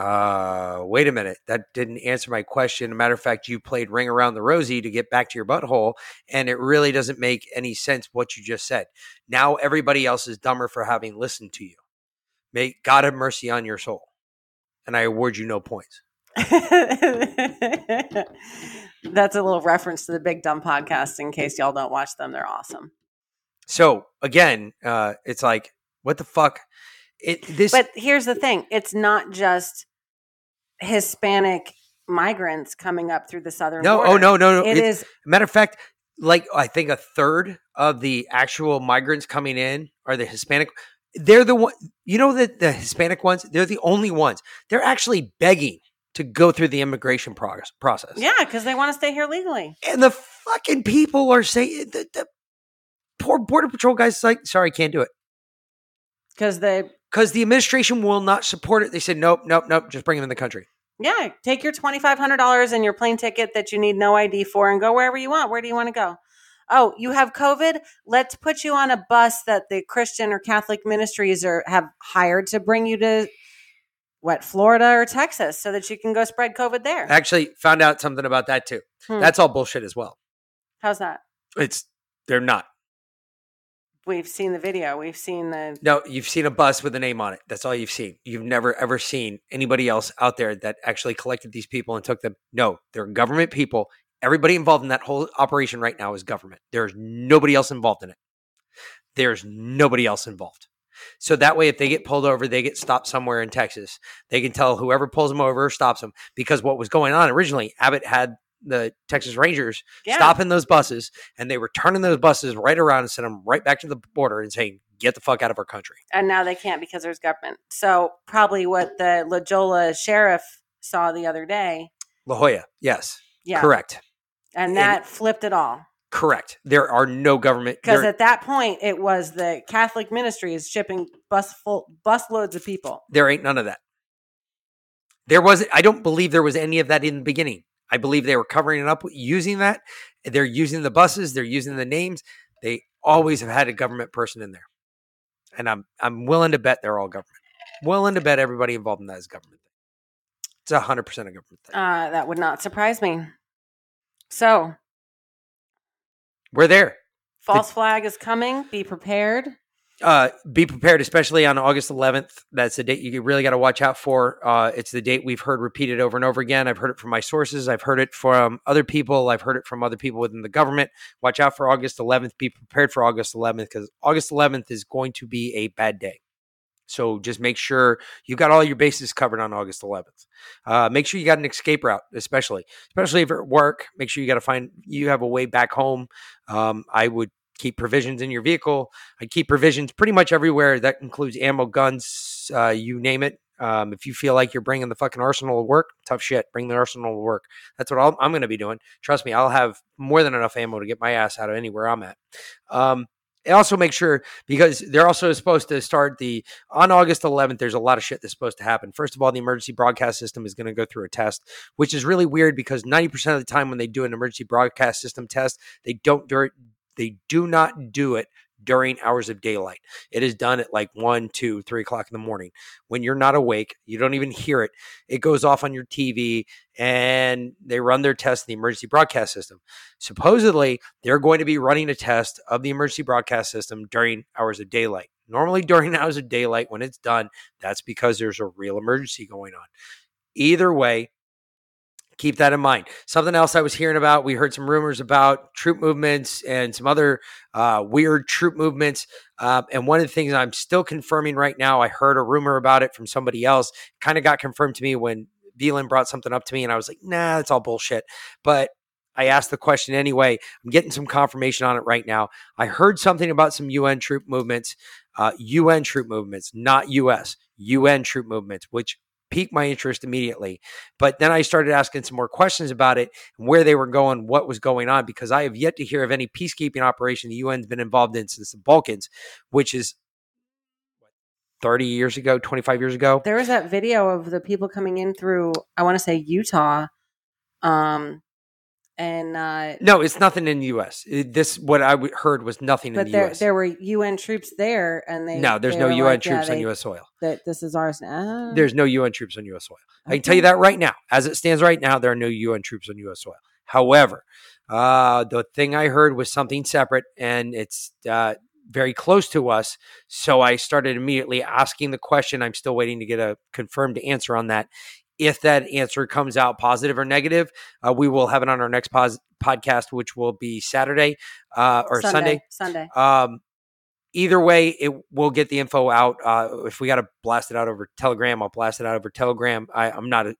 Uh, wait a minute. That didn't answer my question. matter of fact, you played ring around the rosy to get back to your butthole, and it really doesn't make any sense what you just said. Now everybody else is dumber for having listened to you. May God have mercy on your soul. And I award you no points. That's a little reference to the Big Dumb podcast. In case y'all don't watch them, they're awesome. So again, uh, it's like, what the fuck? It this But here's the thing: it's not just Hispanic migrants coming up through the southern. no, oh, border. oh no, no, no. It It's- is Matter of fact, like I think a third of the actual migrants coming in are the Hispanic. They're the one. You know that the Hispanic ones. They're the only ones. They're actually begging to go through the immigration progress, process. yeah, because they want to stay here legally. And the fucking people are saying the, the poor border patrol guys like, sorry, can't do it Because they, because the administration will not support it. They said, nope, nope, nope. Just bring them in the country. yeah, take your twenty five hundred dollars and your plane ticket that you need no ID for, and go wherever you want. Where do you want to go? Oh, you have COVID. Let's put you on a bus that the Christian or Catholic ministries are have hired to bring you to what Florida or Texas, so that you can go spread COVID there. Actually, found out something about that too. Hmm. That's all bullshit as well. How's that? It's they're not. We've seen the video. We've seen the No, you've seen a bus with a name on it. That's all you've seen. You've never ever seen anybody else out there that actually collected these people and took them. No, they're government people. Everybody involved in that whole operation right now is government. There's nobody else involved in it. There's nobody else involved. So that way, if they get pulled over, they get stopped somewhere in Texas. They can tell whoever pulls them over stops them because what was going on originally, Abbott had the Texas Rangers Yeah. stopping those buses and they were turning those buses right around and sending them right back to the border and saying, get the fuck out of our country. and now they can't because there's government. So probably what the La Joya sheriff saw the other day. La Joya. Yes. Yeah. Correct. And And- that flipped it all. Correct. There are no government. Because at that point, it was the Catholic ministry is shipping bus full bus loads of people. there ain't none of that. There was I don't believe there was any of that in the beginning. I believe they were covering it up using that. They're using the buses, they're using the names. They always have had a government person in there. And I'm I'm willing to bet they're all government. Willing to bet everybody involved in that is government. It's a hundred percent a government thing. Uh, that would not surprise me. So, We're there. false flag is coming. Be prepared. Uh, be prepared, especially on August 11th. That's the date you really got to watch out for. Uh, it's the date we've heard repeated over and over again. I've heard it from my sources. I've heard it from other people. I've heard it from other people within the government. Watch out for August 11th. Be prepared for August 11th because August 11th is going to be a bad day. So just make sure you got all your bases covered on August 11th. Uh, make sure you got an escape route, especially, especially if you're at work. Make sure you got to find you have a way back home. Um, I would keep provisions in your vehicle. I keep provisions pretty much everywhere. That includes ammo, guns, uh, you name it. Um, if you feel like you're bringing the fucking arsenal to work, tough shit. Bring the arsenal to work. That's what I'll, I'm going to be doing. Trust me, I'll have more than enough ammo to get my ass out of anywhere I'm at. Um, and also make sure because they're also supposed to start the on August 11th. There's a lot of shit that's supposed to happen. First of all, the emergency broadcast system is going to go through a test, which is really weird because 90% of the time when they do an emergency broadcast system test, they don't do it. They do not do it during hours of daylight. It is done at like one, two, three o'clock in the morning when you're not awake. You don't even hear it. It goes off on your TV and they run their test in the emergency broadcast system. Supposedly, they're going to be running a test of the emergency broadcast system during hours of daylight. Normally, during hours of daylight, when it's done, that's because there's a real emergency going on. Either way, keep that in mind. Something else I was hearing about, we heard some rumors about troop movements and some other uh, weird troop movements. Uh, and one of the things I'm still confirming right now, I heard a rumor about it from somebody else, kind of got confirmed to me when Vlynn brought something up to me, and I was like, nah, that's all bullshit. But I asked the question anyway. I'm getting some confirmation on it right now. I heard something about some UN troop movements, uh, UN troop movements, not US, UN troop movements, which piqued my interest immediately. But then I started asking some more questions about it and where they were going, what was going on, because I have yet to hear of any peacekeeping operation the UN's been involved in since the Balkans, which is what, 30 years ago, 25 years ago. There was that video of the people coming in through, I want to say Utah. Um, and, uh, No, it's nothing in the U.S. It- this, what I w- heard was nothing in the there, U.S. there were UN troops there and they, no, there's they no UN like, yeah, troops on they- U.S. soil. That this is ours now. There's no UN troops on U.S. soil. I can tell you that right now. As it stands right now, there are no UN troops on U.S. soil. However, uh, the thing I heard was something separate, and it's uh, very close to us. So I started immediately asking the question. I'm still waiting to get a confirmed answer on that. If that answer comes out positive or negative, uh, we will have it on our next pos- podcast, which will be Saturday uh, or Sunday. Sunday. Um, either way, it will get the info out. Uh, if we got to blast it out over Telegram, I'll blast it out over Telegram. I, I'm not a,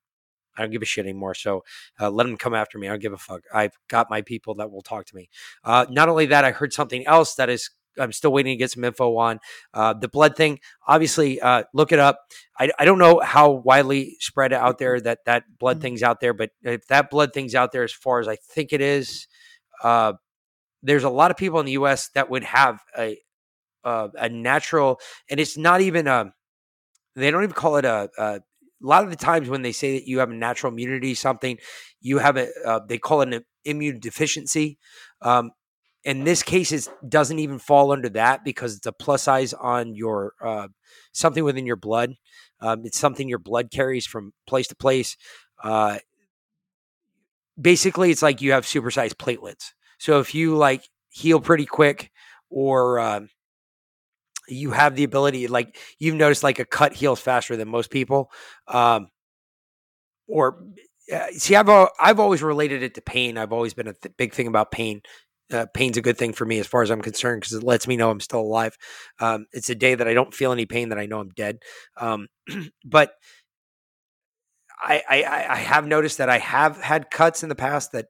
I don't give a shit anymore. So uh, let them come after me. I don't give a fuck. I've got my people that will talk to me. Uh, not only that, I heard something else that is. I'm still waiting to get some info on uh, the blood thing. Obviously, uh, look it up. I, I don't know how widely spread out there that that blood thing's out there, but if that blood thing's out there as far as I think it is, uh, there's a lot of people in the U.S. that would have a uh, a natural, and it's not even a. They don't even call it a, a. A lot of the times when they say that you have a natural immunity, something you have a. Uh, they call it an immune deficiency. Um, in this case, it doesn't even fall under that because it's a plus size on your uh, something within your blood. Um, it's something your blood carries from place to place. Uh, basically, it's like you have supersized platelets. So if you like heal pretty quick, or um, you have the ability, like you've noticed, like a cut heals faster than most people. Um, or uh, see, I've I've always related it to pain. I've always been a th- big thing about pain. Uh, pain's a good thing for me as far as I'm concerned because it lets me know I'm still alive. Um, it's a day that I don't feel any pain that I know I'm dead. Um, but I, I I have noticed that I have had cuts in the past that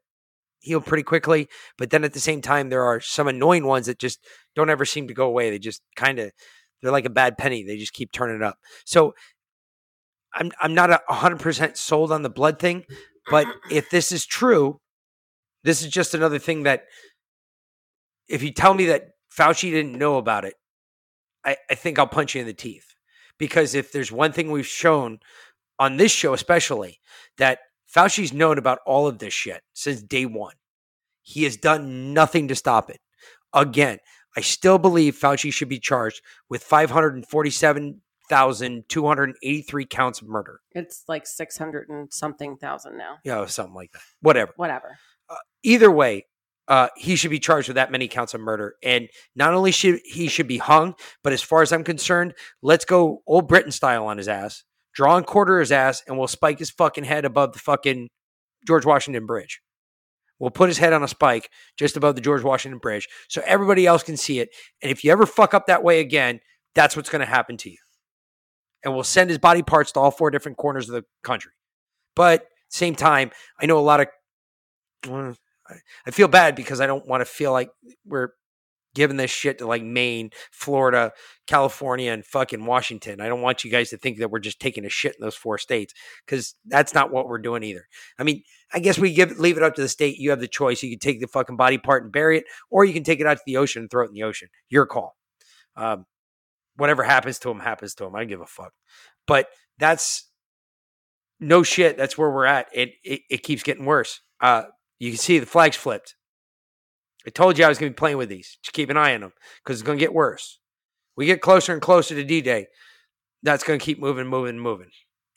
heal pretty quickly, but then at the same time there are some annoying ones that just don't ever seem to go away. They just kind of they're like a bad penny. They just keep turning up. So I'm I'm not hundred percent sold on the blood thing, But if this is true, this is just another thing that if you tell me that Fauci didn't know about it, I, I think I'll punch you in the teeth. Because if there's one thing we've shown on this show, especially, that Fauci's known about all of this shit since day one. He has done nothing to stop it. Again, I still believe Fauci should be charged with 547,283 counts of murder. It's like 600 and something thousand now. Yeah, something like that. Whatever. Whatever. Uh, either way, uh, he should be charged with that many counts of murder. And not only should he should be hung, but as far as I'm concerned, let's go old Britain style on his ass, draw and quarter his ass, and we'll spike his fucking head above the fucking George Washington Bridge. We'll put his head on a spike just above the George Washington Bridge so everybody else can see it. And if you ever fuck up that way again, that's what's going to happen to you. And we'll send his body parts to all four different corners of the country. But same time, I know a lot of. I- feel bad because I don't want to feel like we're giving this shit to like Maine, Florida, California, and fucking Washington. I don't want you guys to think that we're just taking a shit in those four states because that's not what we're doing either. I mean, I guess we give leave it up to the state. You have the choice. You can take the fucking body part and bury it, or you can take it out to the ocean and throw it in the ocean. Your call. Um, whatever happens to him happens to him. I give a fuck. But that's no shit. That's where we're at. It it, it keeps getting worse. Uh, you can see the flags flipped. I told you I was going to be playing with these. Just keep an eye on them because it's going to get worse. We get closer and closer to D Day. That's going to keep moving, moving, moving.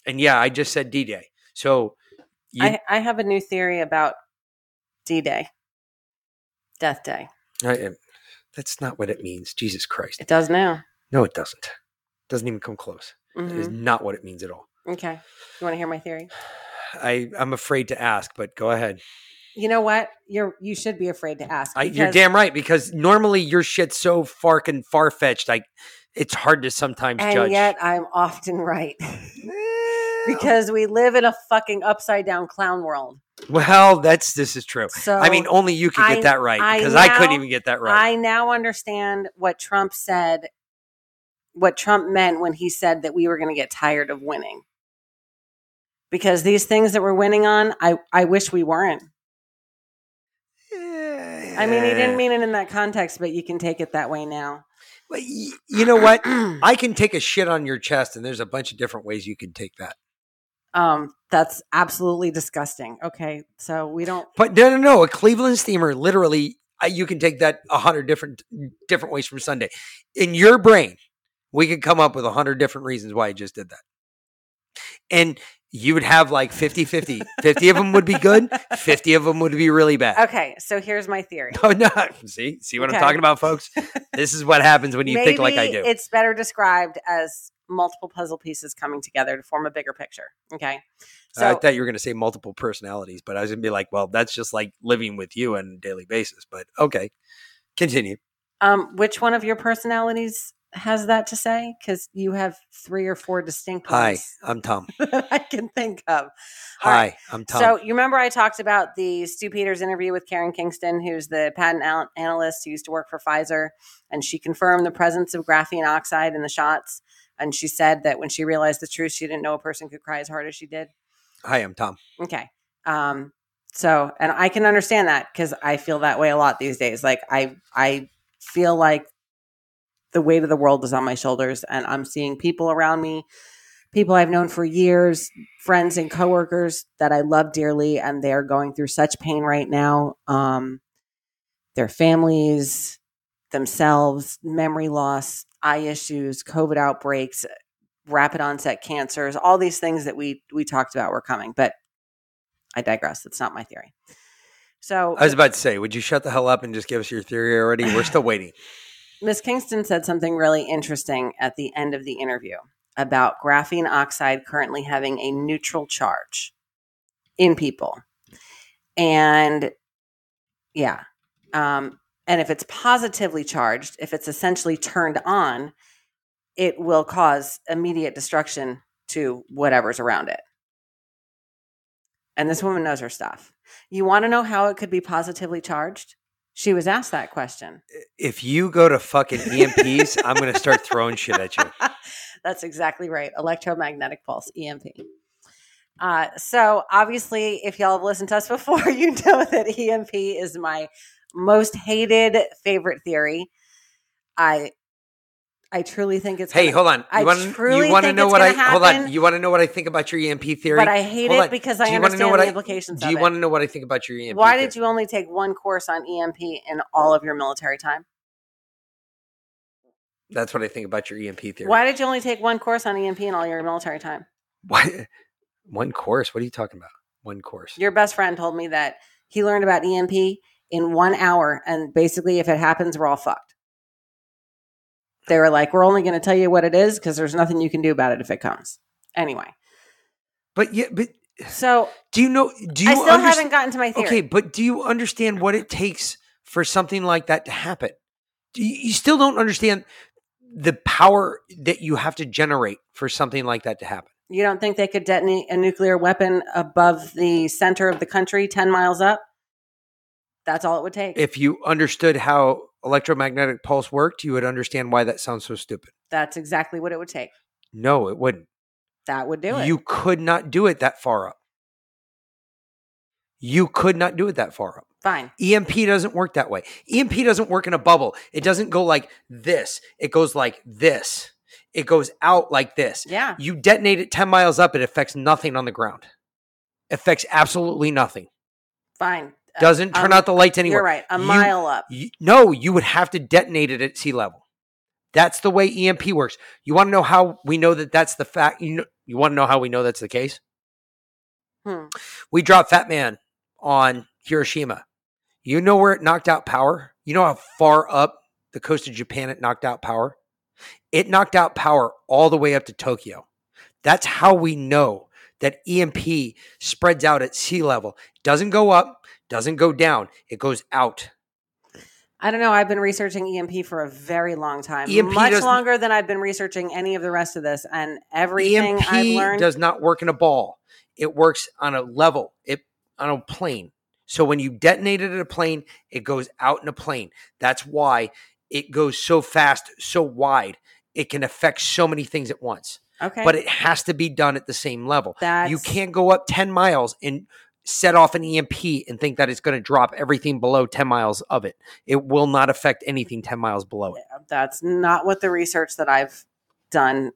And yeah, I just said D Day. So you, I, I have a new theory about D Day, Death Day. I- that's not what it means. Jesus Christ. It does now. No, it doesn't. It doesn't even come close. It is mm-hmm. not what it means at all. Okay. You want to hear my theory? I, I'm afraid to ask, but go ahead. You know what? You're you should be afraid to ask. I, you're damn right because normally your shit's so fucking far fetched. Like it's hard to sometimes and judge. yet I'm often right. because we live in a fucking upside down clown world. well, that's this is true. So I mean, only you could I- get that right I because I, couldn't even get that right. I now understand what Trump said, what Trump meant when he said that we were going to get tired of winning. Because these things that we're winning on, I, I wish we weren't. I mean, he didn't mean it in that context, but you can take it that way now. Well, y- you know what? I can take a shit on your chest, and there's a bunch of different ways you can take that. Um, that's absolutely disgusting. Okay, so we don't. But no, no, no. A Cleveland steamer, literally, uh, you can take that a hundred different different ways from Sunday. In your brain, we could come up with a hundred different reasons why you just did that. And you would have like 50 50. 50 of them would be good, 50 of them would be really bad. Okay, so here's my theory. Oh, no. See, see what Okay. I'm talking about, folks? This is what happens when you think like I do. It's better described as multiple puzzle pieces coming together to form a bigger picture. Okay, so I thought you were going to say multiple personalities, but I was going to be like, well, that's just like living with you on a daily basis. But okay, continue. um, which one of your personalities has that to say? Because you have three or four distinct Hi, I'm Tom. that I can think of. All Hi, right. I'm Tom. So you remember I talked about the Stu Peters interview with Karen Kingston, who's the patent al- analyst who used to work for Pfizer, and she confirmed the presence of graphene oxide in the shots. And she said that when she realized the truth, she didn't know a person could cry as hard as she did. Hi, I'm Tom. Okay. Um, so, and I can understand that because I feel that way a lot these days. Like I, I feel like the weight of the world is on my shoulders, and I'm seeing people around me, people I've known for years, friends and coworkers that I love dearly, and they're going through such pain right now. Um, their families, themselves, memory loss, eye issues, COVID outbreaks, rapid onset cancers, all these things that we we talked about were coming. But I digress. That's not my theory. So I was about to say, would you shut the hell up and just give us your theory already? We're still waiting. Miss Kingston said something really interesting at the end of the interview about graphene oxide currently having a neutral charge in people. And yeah. Um, and if it's positively charged, if it's essentially turned on, it will cause immediate destruction to whatever's around it. And this woman knows her stuff. You want to know how it could be positively charged? She was asked that question. If you go to fucking EMPs, I'm going to start throwing shit at you. That's exactly right. Electromagnetic pulse, EMP. Uh, so obviously, if y'all have listened to us before, you know that EMP is my most hated favorite theory. I I truly think it's Hey, gonna- hold on. I You want truly you want to think know it's what I gonna hold on? You want to know what I think about your EMP theory? but I hate Hold it on. because I wanna understand know what the I- implications Do you want to know what I think about your EMP? Why theory? did you only take one course on EMP in all of your military time? That's what I think about your EMP theory. Why did you only take one course on EMP in all your military time? Why? One course? What are you talking about? One course. Your best friend told me that he learned about EMP in one hour, and basically, if it happens, we're all fucked. They were like, "We're only going to tell you what it is because there's nothing you can do about it if it comes." Anyway, But yeah, but so do you know? Do you I still underst- haven't gotten to my theory. Okay, but do you understand what it takes for something like that to happen? Do you, you still don't understand the power that you have to generate for something like that to happen. You don't think they could detonate a nuclear weapon above the center of the country, 10 miles up? That's all it would take. If you understood how electromagnetic pulse worked, you would understand why that sounds so stupid. That's exactly what it would take. No, it wouldn't. That would do it. You could not do it that far up. You could not do it that far up. Fine. EMP doesn't work that way. EMP doesn't work in a bubble. It doesn't go like this. It goes like this. It goes out like this. Yeah. You detonate it 10 miles up, it affects nothing on the ground. Affects absolutely nothing. Fine. Uh, Doesn't turn um, out the lights anywhere. You're right. A You- mile up. you- no, you would have to detonate it at sea level. That's the way EMP works. You want to know how we know that that's the fact? You know, you want to know how we know that's the case? Hmm. We dropped Fat Man on Hiroshima. You know where it knocked out power? You know how far up the coast of Japan it knocked out power? It knocked out power all the way up to Tokyo. That's how we know that EMP spreads out at sea level. Doesn't go up, doesn't go down. It goes out. I don't know. I've been researching EMP for a very long time. EMP much longer than I've been researching any of the rest of this. And everything EMP I've learned. does not work in a ball. It works on a level, it on a plane. So when you detonate it at a plane, it goes out in a plane. That's why it goes so fast, so wide. It can affect so many things at once. okay. But it has to be done at the same level. That's, You can't go up 10 miles and set off an EMP and think that it's going to drop everything below 10 miles of it. It will not affect anything 10 miles below it. That's not what the research that I've done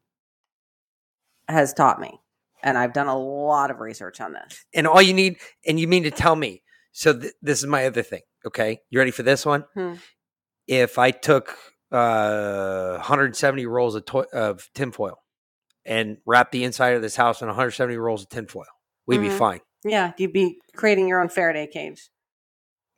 has taught me. And I've done a lot of research on this. And all you need, and you mean to tell me, so th- this is my other thing. Okay. You ready for this one? Hmm. If I took uh, 170 rolls of, to- of tinfoil and wrapped the inside of this house in 170 rolls of tinfoil, we'd be Mhm. fine. Yeah, you'd be creating your own Faraday cage.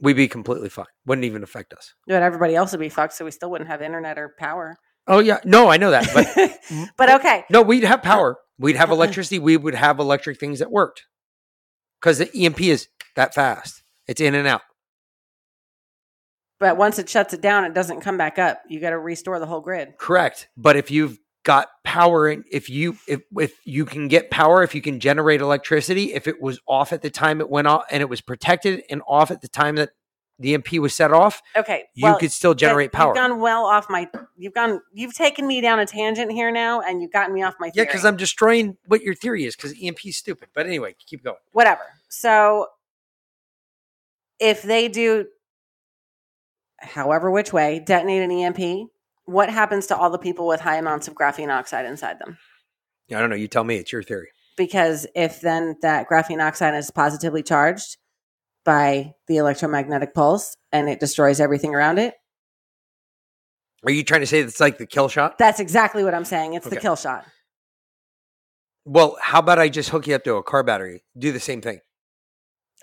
We'd be completely fine. Wouldn't even affect us. But everybody else would be fucked, so we still wouldn't have internet or power. Oh, yeah. No, I know that. But but okay. no, we'd have power. We'd have uh-huh. electricity. We would have electric things that worked because the EMP is that fast. It's in and out. But once it shuts it down, it doesn't come back up. You got to restore the whole grid. Correct. But if you've got power and if you if if you can get power, if you can generate electricity, if it was off at the time it went off and it was protected and off at the time that the EMP was set off, Okay. you well, could still generate power. You've gone well off my. You've gone. You've taken me down a tangent here now, and you've gotten me off my. yeah, because I'm destroying what your theory is because EMP is stupid. But anyway, keep going. whatever. So if they do, however which way, detonate an EMP, what happens to all the people with high amounts of graphene oxide inside them? Yeah, I don't know. You tell me. It's your theory. Because if then that graphene oxide is positively charged by the electromagnetic pulse and it destroys everything around it, Are you trying to say it's like the kill shot? that's exactly what I'm saying. It's the kill shot. Well, how about I just hook you up to a car battery? Do the same thing.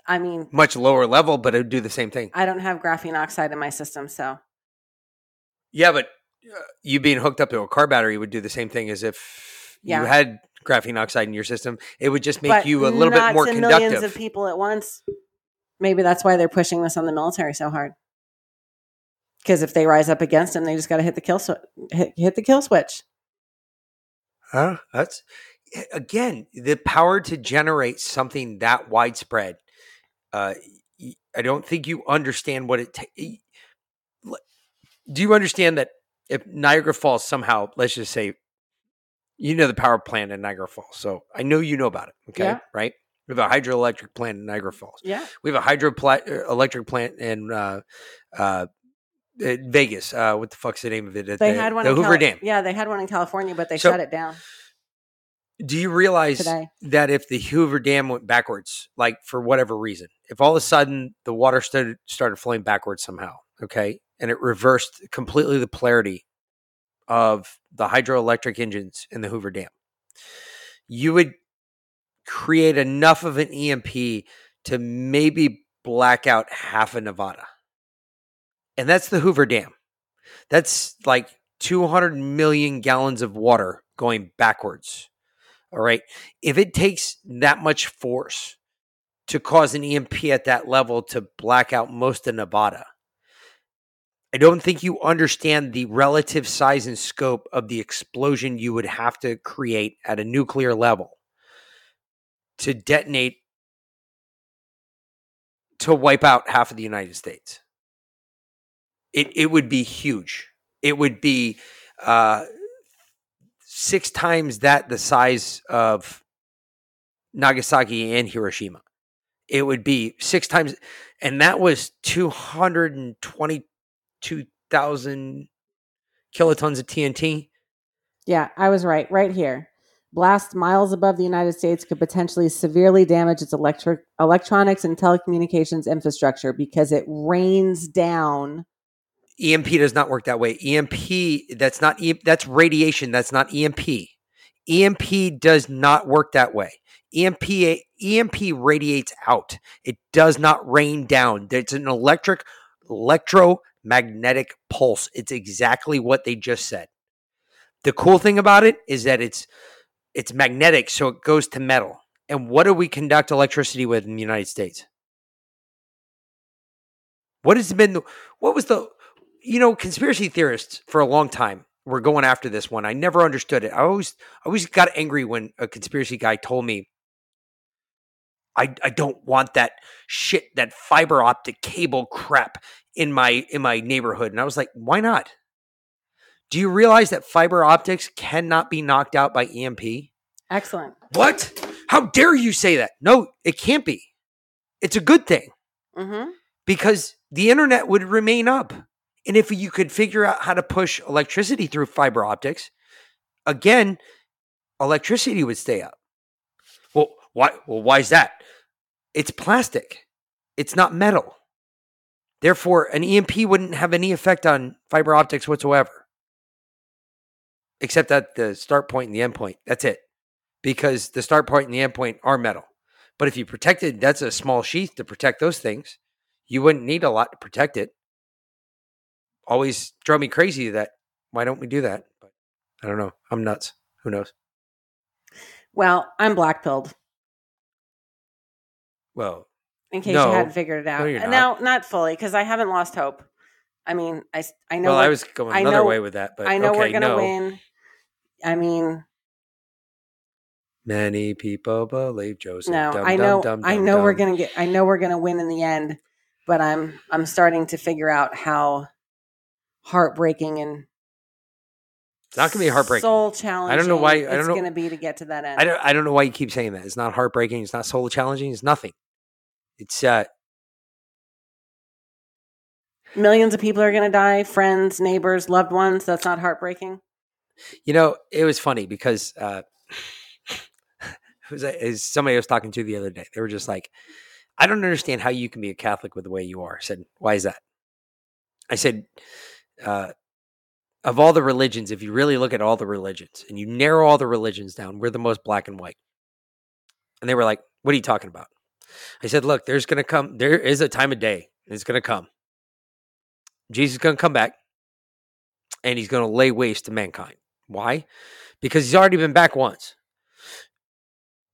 I mean, Much lower level, but it would do the same thing. I don't have graphene oxide in my system, so Yeah, but you being hooked up to a car battery would do the same thing as if Yeah. you had graphene oxide in your system. It would just make but you a little bit more to conductive. millions of people at once. Maybe that's why they're pushing this on the military so hard. Because if they rise up against them, they just got to hit the kill swi- hit, hit the kill switch. Huh? That's again the power to generate something that widespread. Uh, I don't think you understand what it. Ta- do you understand that if Niagara Falls somehow, let's just say, You know the power plant in Niagara Falls, so I know you know about it. Okay, Yeah. right? We have a hydroelectric plant in Niagara Falls. Yeah. We have a hydroelectric plant in uh, uh, Vegas. Uh, what the fuck's the name of it? They the, had one the in Hoover Cali- Dam. Yeah, they had one in California, but they So- shut it down. Do you realize Today. that if the Hoover Dam went backwards, like for whatever reason, if all of a sudden the water started started flowing backwards somehow, okay, and it reversed completely the polarity of the hydroelectric engines in the Hoover Dam, you would create enough of an EMP to maybe black out half of Nevada. And that's the Hoover Dam. That's like 200 million gallons of water going backwards. All right. If it takes that much force to cause an EMP at that level to black out most of Nevada, I don't think you understand the relative size and scope of the explosion you would have to create at a nuclear level to detonate to wipe out half of the United States. It it would be huge. It would be uh, six times that the size of Nagasaki and Hiroshima. It would be six times, and that was two hundred and twenty-two thousand kilotons of TNT. Yeah, I was right. Right here. Blast miles above the United States could potentially severely damage its electric electronics and telecommunications infrastructure because it rains down. EMP does not work that way. EMP that's not E- that's radiation. That's not EMP. EMP does not work that way. EMP EMP radiates out. It does not rain down. It's an electric electromagnetic pulse. It's exactly what they just said. The cool thing about it is that it's it's magnetic, so it goes to metal. And what do we conduct electricity with in the United States? What has been the what was the you know conspiracy theorists for a long time were going after this one. I never understood it. I always I always got angry when a conspiracy guy told me I I don't want that shit that fiber optic cable crap in my in my neighborhood. And I was like, why not? Do you realize that fiber optics cannot be knocked out by EMP? Excellent. What? How dare you say that? No, it can't be. It's a good thing Mm-hmm. because the internet would remain up. And if you could figure out how to push electricity through fiber optics, again, electricity would stay up. Well, why well why is that? It's plastic. It's not metal. Therefore, an EMP wouldn't have any effect on fiber optics whatsoever. Except at the start point and the end point. That's it. Because the start point and the end point are metal. But if you protected, that's a small sheath to protect those things. You wouldn't need a lot to protect it. Always drove me crazy that why don't we do that? But I don't know. I'm nuts. Who knows? Well, I'm black pilled. Well, In case No. you hadn't figured it out. No, not. No, not fully, because I haven't lost hope. I mean, I I know. well, I was going I another know- way with that, but I know okay, we're gonna no. win. I mean, Many people believe Joseph. no, Dum, I know. dum, I dum, know we're gonna get. I know we're gonna win in the end. But I'm I'm starting to figure out how heartbreaking and It's not going to be heartbreaking. soul challenging. I don't know why- I don't it's know- going to be to get to that end. I don't. I don't know why you keep saying that. It's not heartbreaking. It's not soul challenging. It's nothing. It's uh, Millions of people are going to die. Friends, neighbors, loved ones. That's not heartbreaking. You know, it was funny because uh, it was, it was somebody I was talking to the other day. They were just like, "I don't understand how you can be a Catholic with the way you are." I said, "Why is that?" I said, uh, "Of all the religions, if you really look at all the religions and you narrow all the religions down, we're the most black and white." And they were like, "What are you talking about?" I said, "Look, there's going to come. There is a time of day. It's going to come. Jesus is going to come back." And he's going to lay waste to mankind. Why? Because he's already been back once.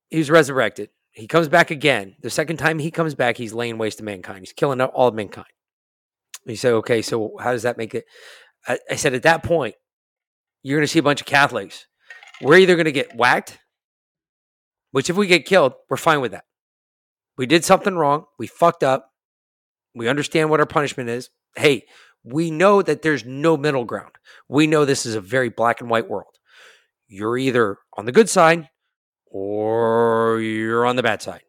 He was resurrected. He comes back again. The second time he comes back, he's laying waste to mankind. He's killing all of mankind. You say, okay, so how does that make it? I, I said, at that point, you're going to see a bunch of Catholics. We're either going to get whacked, which if we get killed, we're fine with that. We did something wrong. We fucked up. We understand what our punishment is. Hey, we know that there's no middle ground. We know this is a very black and white world. You're either on the good side or you're on the bad side.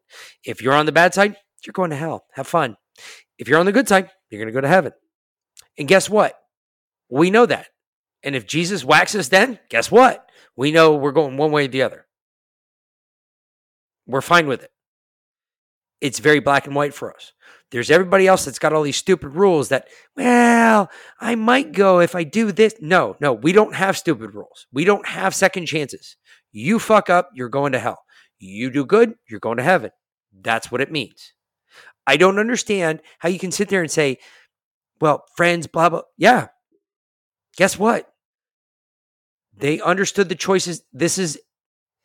If you're on the bad side, you're going to hell. Have fun. If you're on the good side, you're going to go to heaven. And guess what? We know that. And if Jesus whacks us then, guess what? We know we're going one way or the other. We're fine with it. It's very black and white for us. There's everybody else that's got all these stupid rules that, well, I might go if I do this. No, no, we don't have stupid rules. We don't have second chances. You fuck up, you're going to hell. You do good, you're going to heaven. That's what it means. I don't understand how you can sit there and say, well, friends, blah, blah. Yeah. Guess what? They understood the choices. This is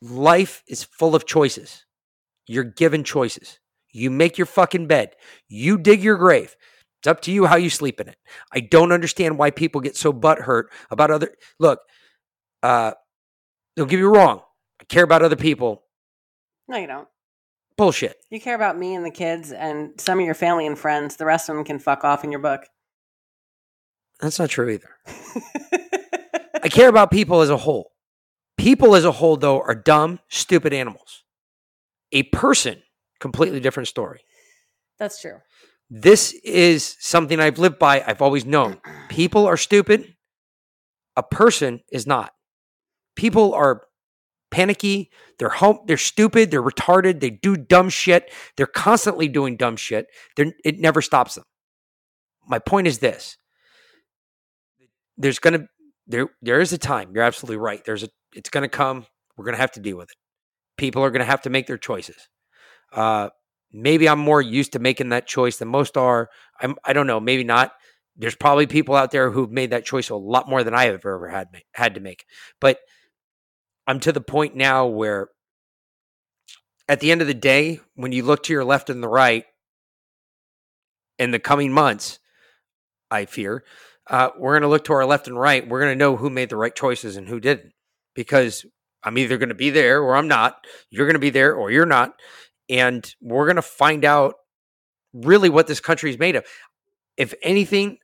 life is full of choices. You're given choices. You make your fucking bed. You dig your grave. It's up to you how you sleep in it. I don't understand why people get so butthurt about other. Look, uh, don't get me wrong. I care about other people. No, you don't. Bullshit. You care about me and the kids and some of your family and friends. The rest of them can fuck off in your book. That's not true either. I care about people as a whole. People as a whole, though, are dumb, stupid animals. A person, completely different story. That's true. This is something I've lived by. I've always known. People are stupid. A person is not. People are panicky. They're home. They're stupid. They're retarded. They do dumb shit. They're constantly doing dumb shit. They're, it never stops them. My point is this: there's gonna there there is a time. You're absolutely right. There's a it's gonna come. We're gonna have to deal with it. People are gonna have to make their choices. Uh, maybe I'm more used to making that choice than most are. I'm I don't know. Maybe not. There's probably people out there who've made that choice a lot more than I have ever had had to make. But I'm to the point now where at the end of the day, when you look to your left and the right in the coming months, I fear, uh, we're going to look to our left and right. We're going to know who made the right choices and who didn't because I'm either going to be there or I'm not. You're going to be there or you're not. And we're going to find out really what this country is made of. If anything,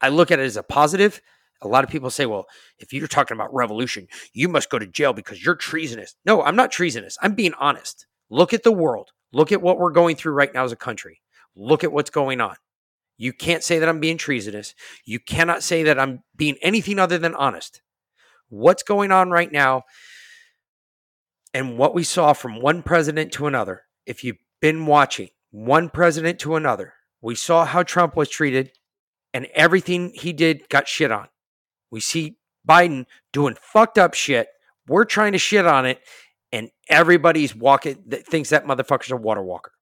I look at it as a positive. A lot of people say, well, if you're talking about revolution, you must go to jail because you're treasonous. No, I'm not treasonous. I'm being honest. Look at the world. Look at what we're going through right now as a country. Look at what's going on. You can't say that I'm being treasonous. You cannot say that I'm being anything other than honest. What's going on right now and what we saw from one president to another, if you've been watching one president to another, we saw how Trump was treated and everything he did got shit on. We see Biden doing fucked up shit. We're trying to shit on it, and everybody's walking that thinks that motherfucker's a water walker.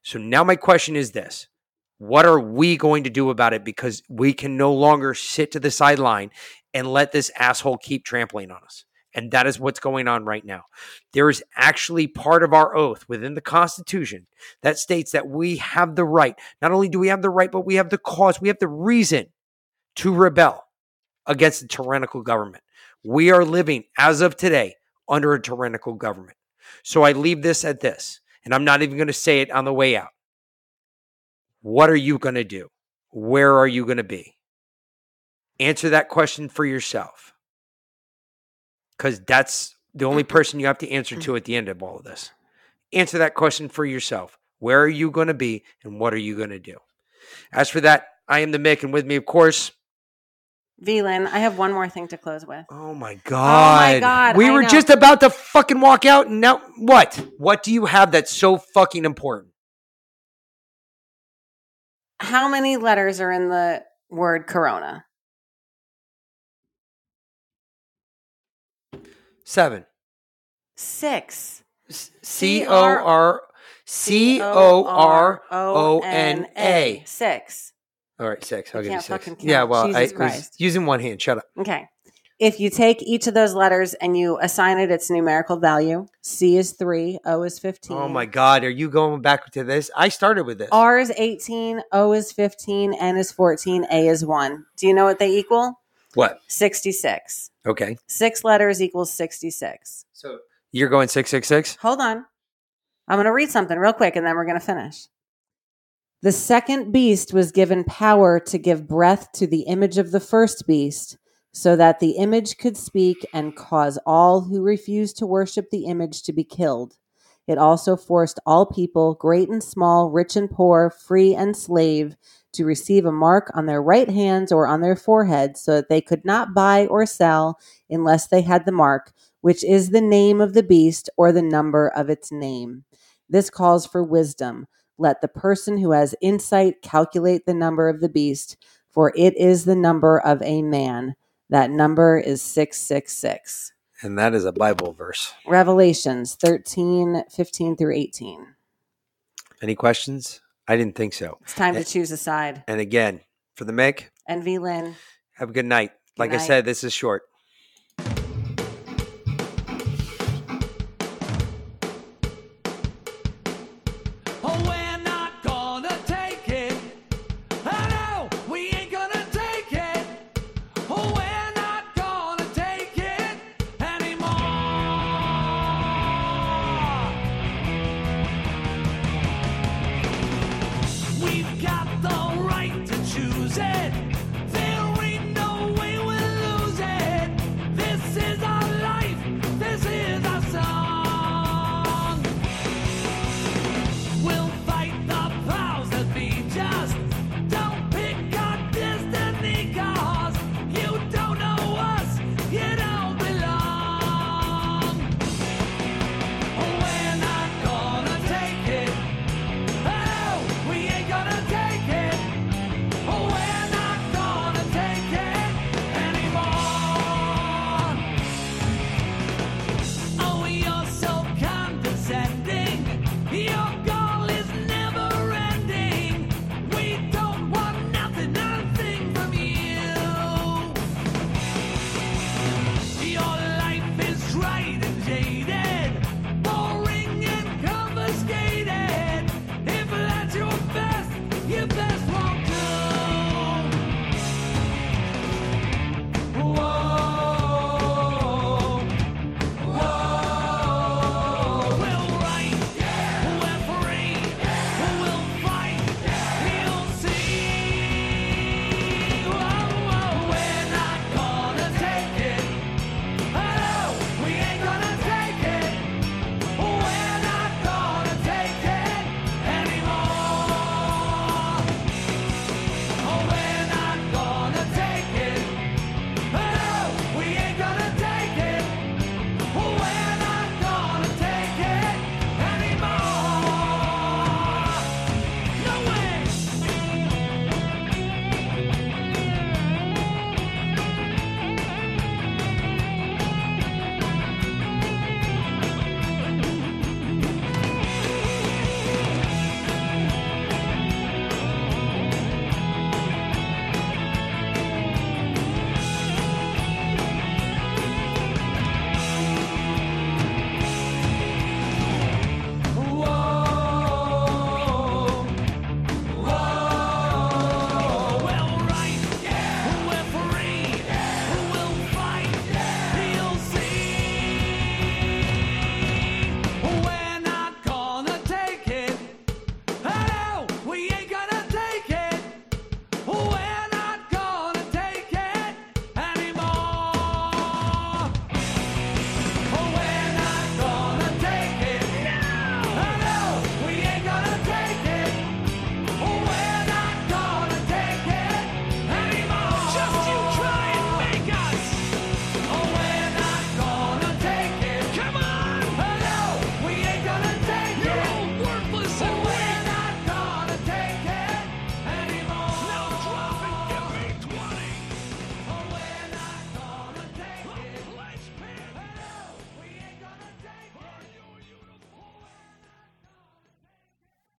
So now my question is this. What are we going to do about it? Because we can no longer sit to the sideline and let this asshole keep trampling on us. And that is what's going on right now. There is actually part of our oath within the Constitution that states that we have the right. Not only do we have the right, but we have the cause, we have the reason to rebel against the tyrannical government. We are living, as of today, under a tyrannical government. So I leave this at this, and I'm not even going to say it on the way out. What are you going to do? Where are you going to be? Answer that question for yourself. Because that's the only mm-hmm. person you have to answer to mm-hmm. at the end of all of this. Answer that question for yourself. Where are you going to be and what are you going to do? As for that, I am the Mick, and with me, of course, Vlynn, I have one more thing to close with. Oh my god. Oh my God, We I were know. just about to fucking walk out and now what? What do you have that's so fucking important? How many letters are in the word corona? Seven. Six. C O R C O R O N A. Six. All right, six. I'll I give you six. Yeah, well, I Jesus was using one hand. Shut up. Okay. If you take each of those letters and you assign it its numerical value, C is three, O is 15. Oh my god, are you going back to this? I started with this. R is 18, O is 15, N is 14, A is 1. Do you know what they equal? What? 66. Okay. Six letters equals 66. So you're going 666? Hold on. I'm going to read something real quick and then we're going to finish. The second beast was given power to give breath to the image of the first beast, so that the image could speak and cause all who refused to worship the image to be killed. It also forced all people, great and small, rich and poor, free and slave, to receive a mark on their right hands or on their foreheads, so that they could not buy or sell unless they had the mark, which is the name of the beast or the number of its name. This calls for wisdom. Let the person who has insight calculate the number of the beast, for it is the number of a man. That number is 666. And that is a Bible verse. Revelations 13, 15 through 18. Any questions? I didn't think so. It's time to choose a side. And again, for the Meg, and Vlynn. have a good night. Like I said, this is short.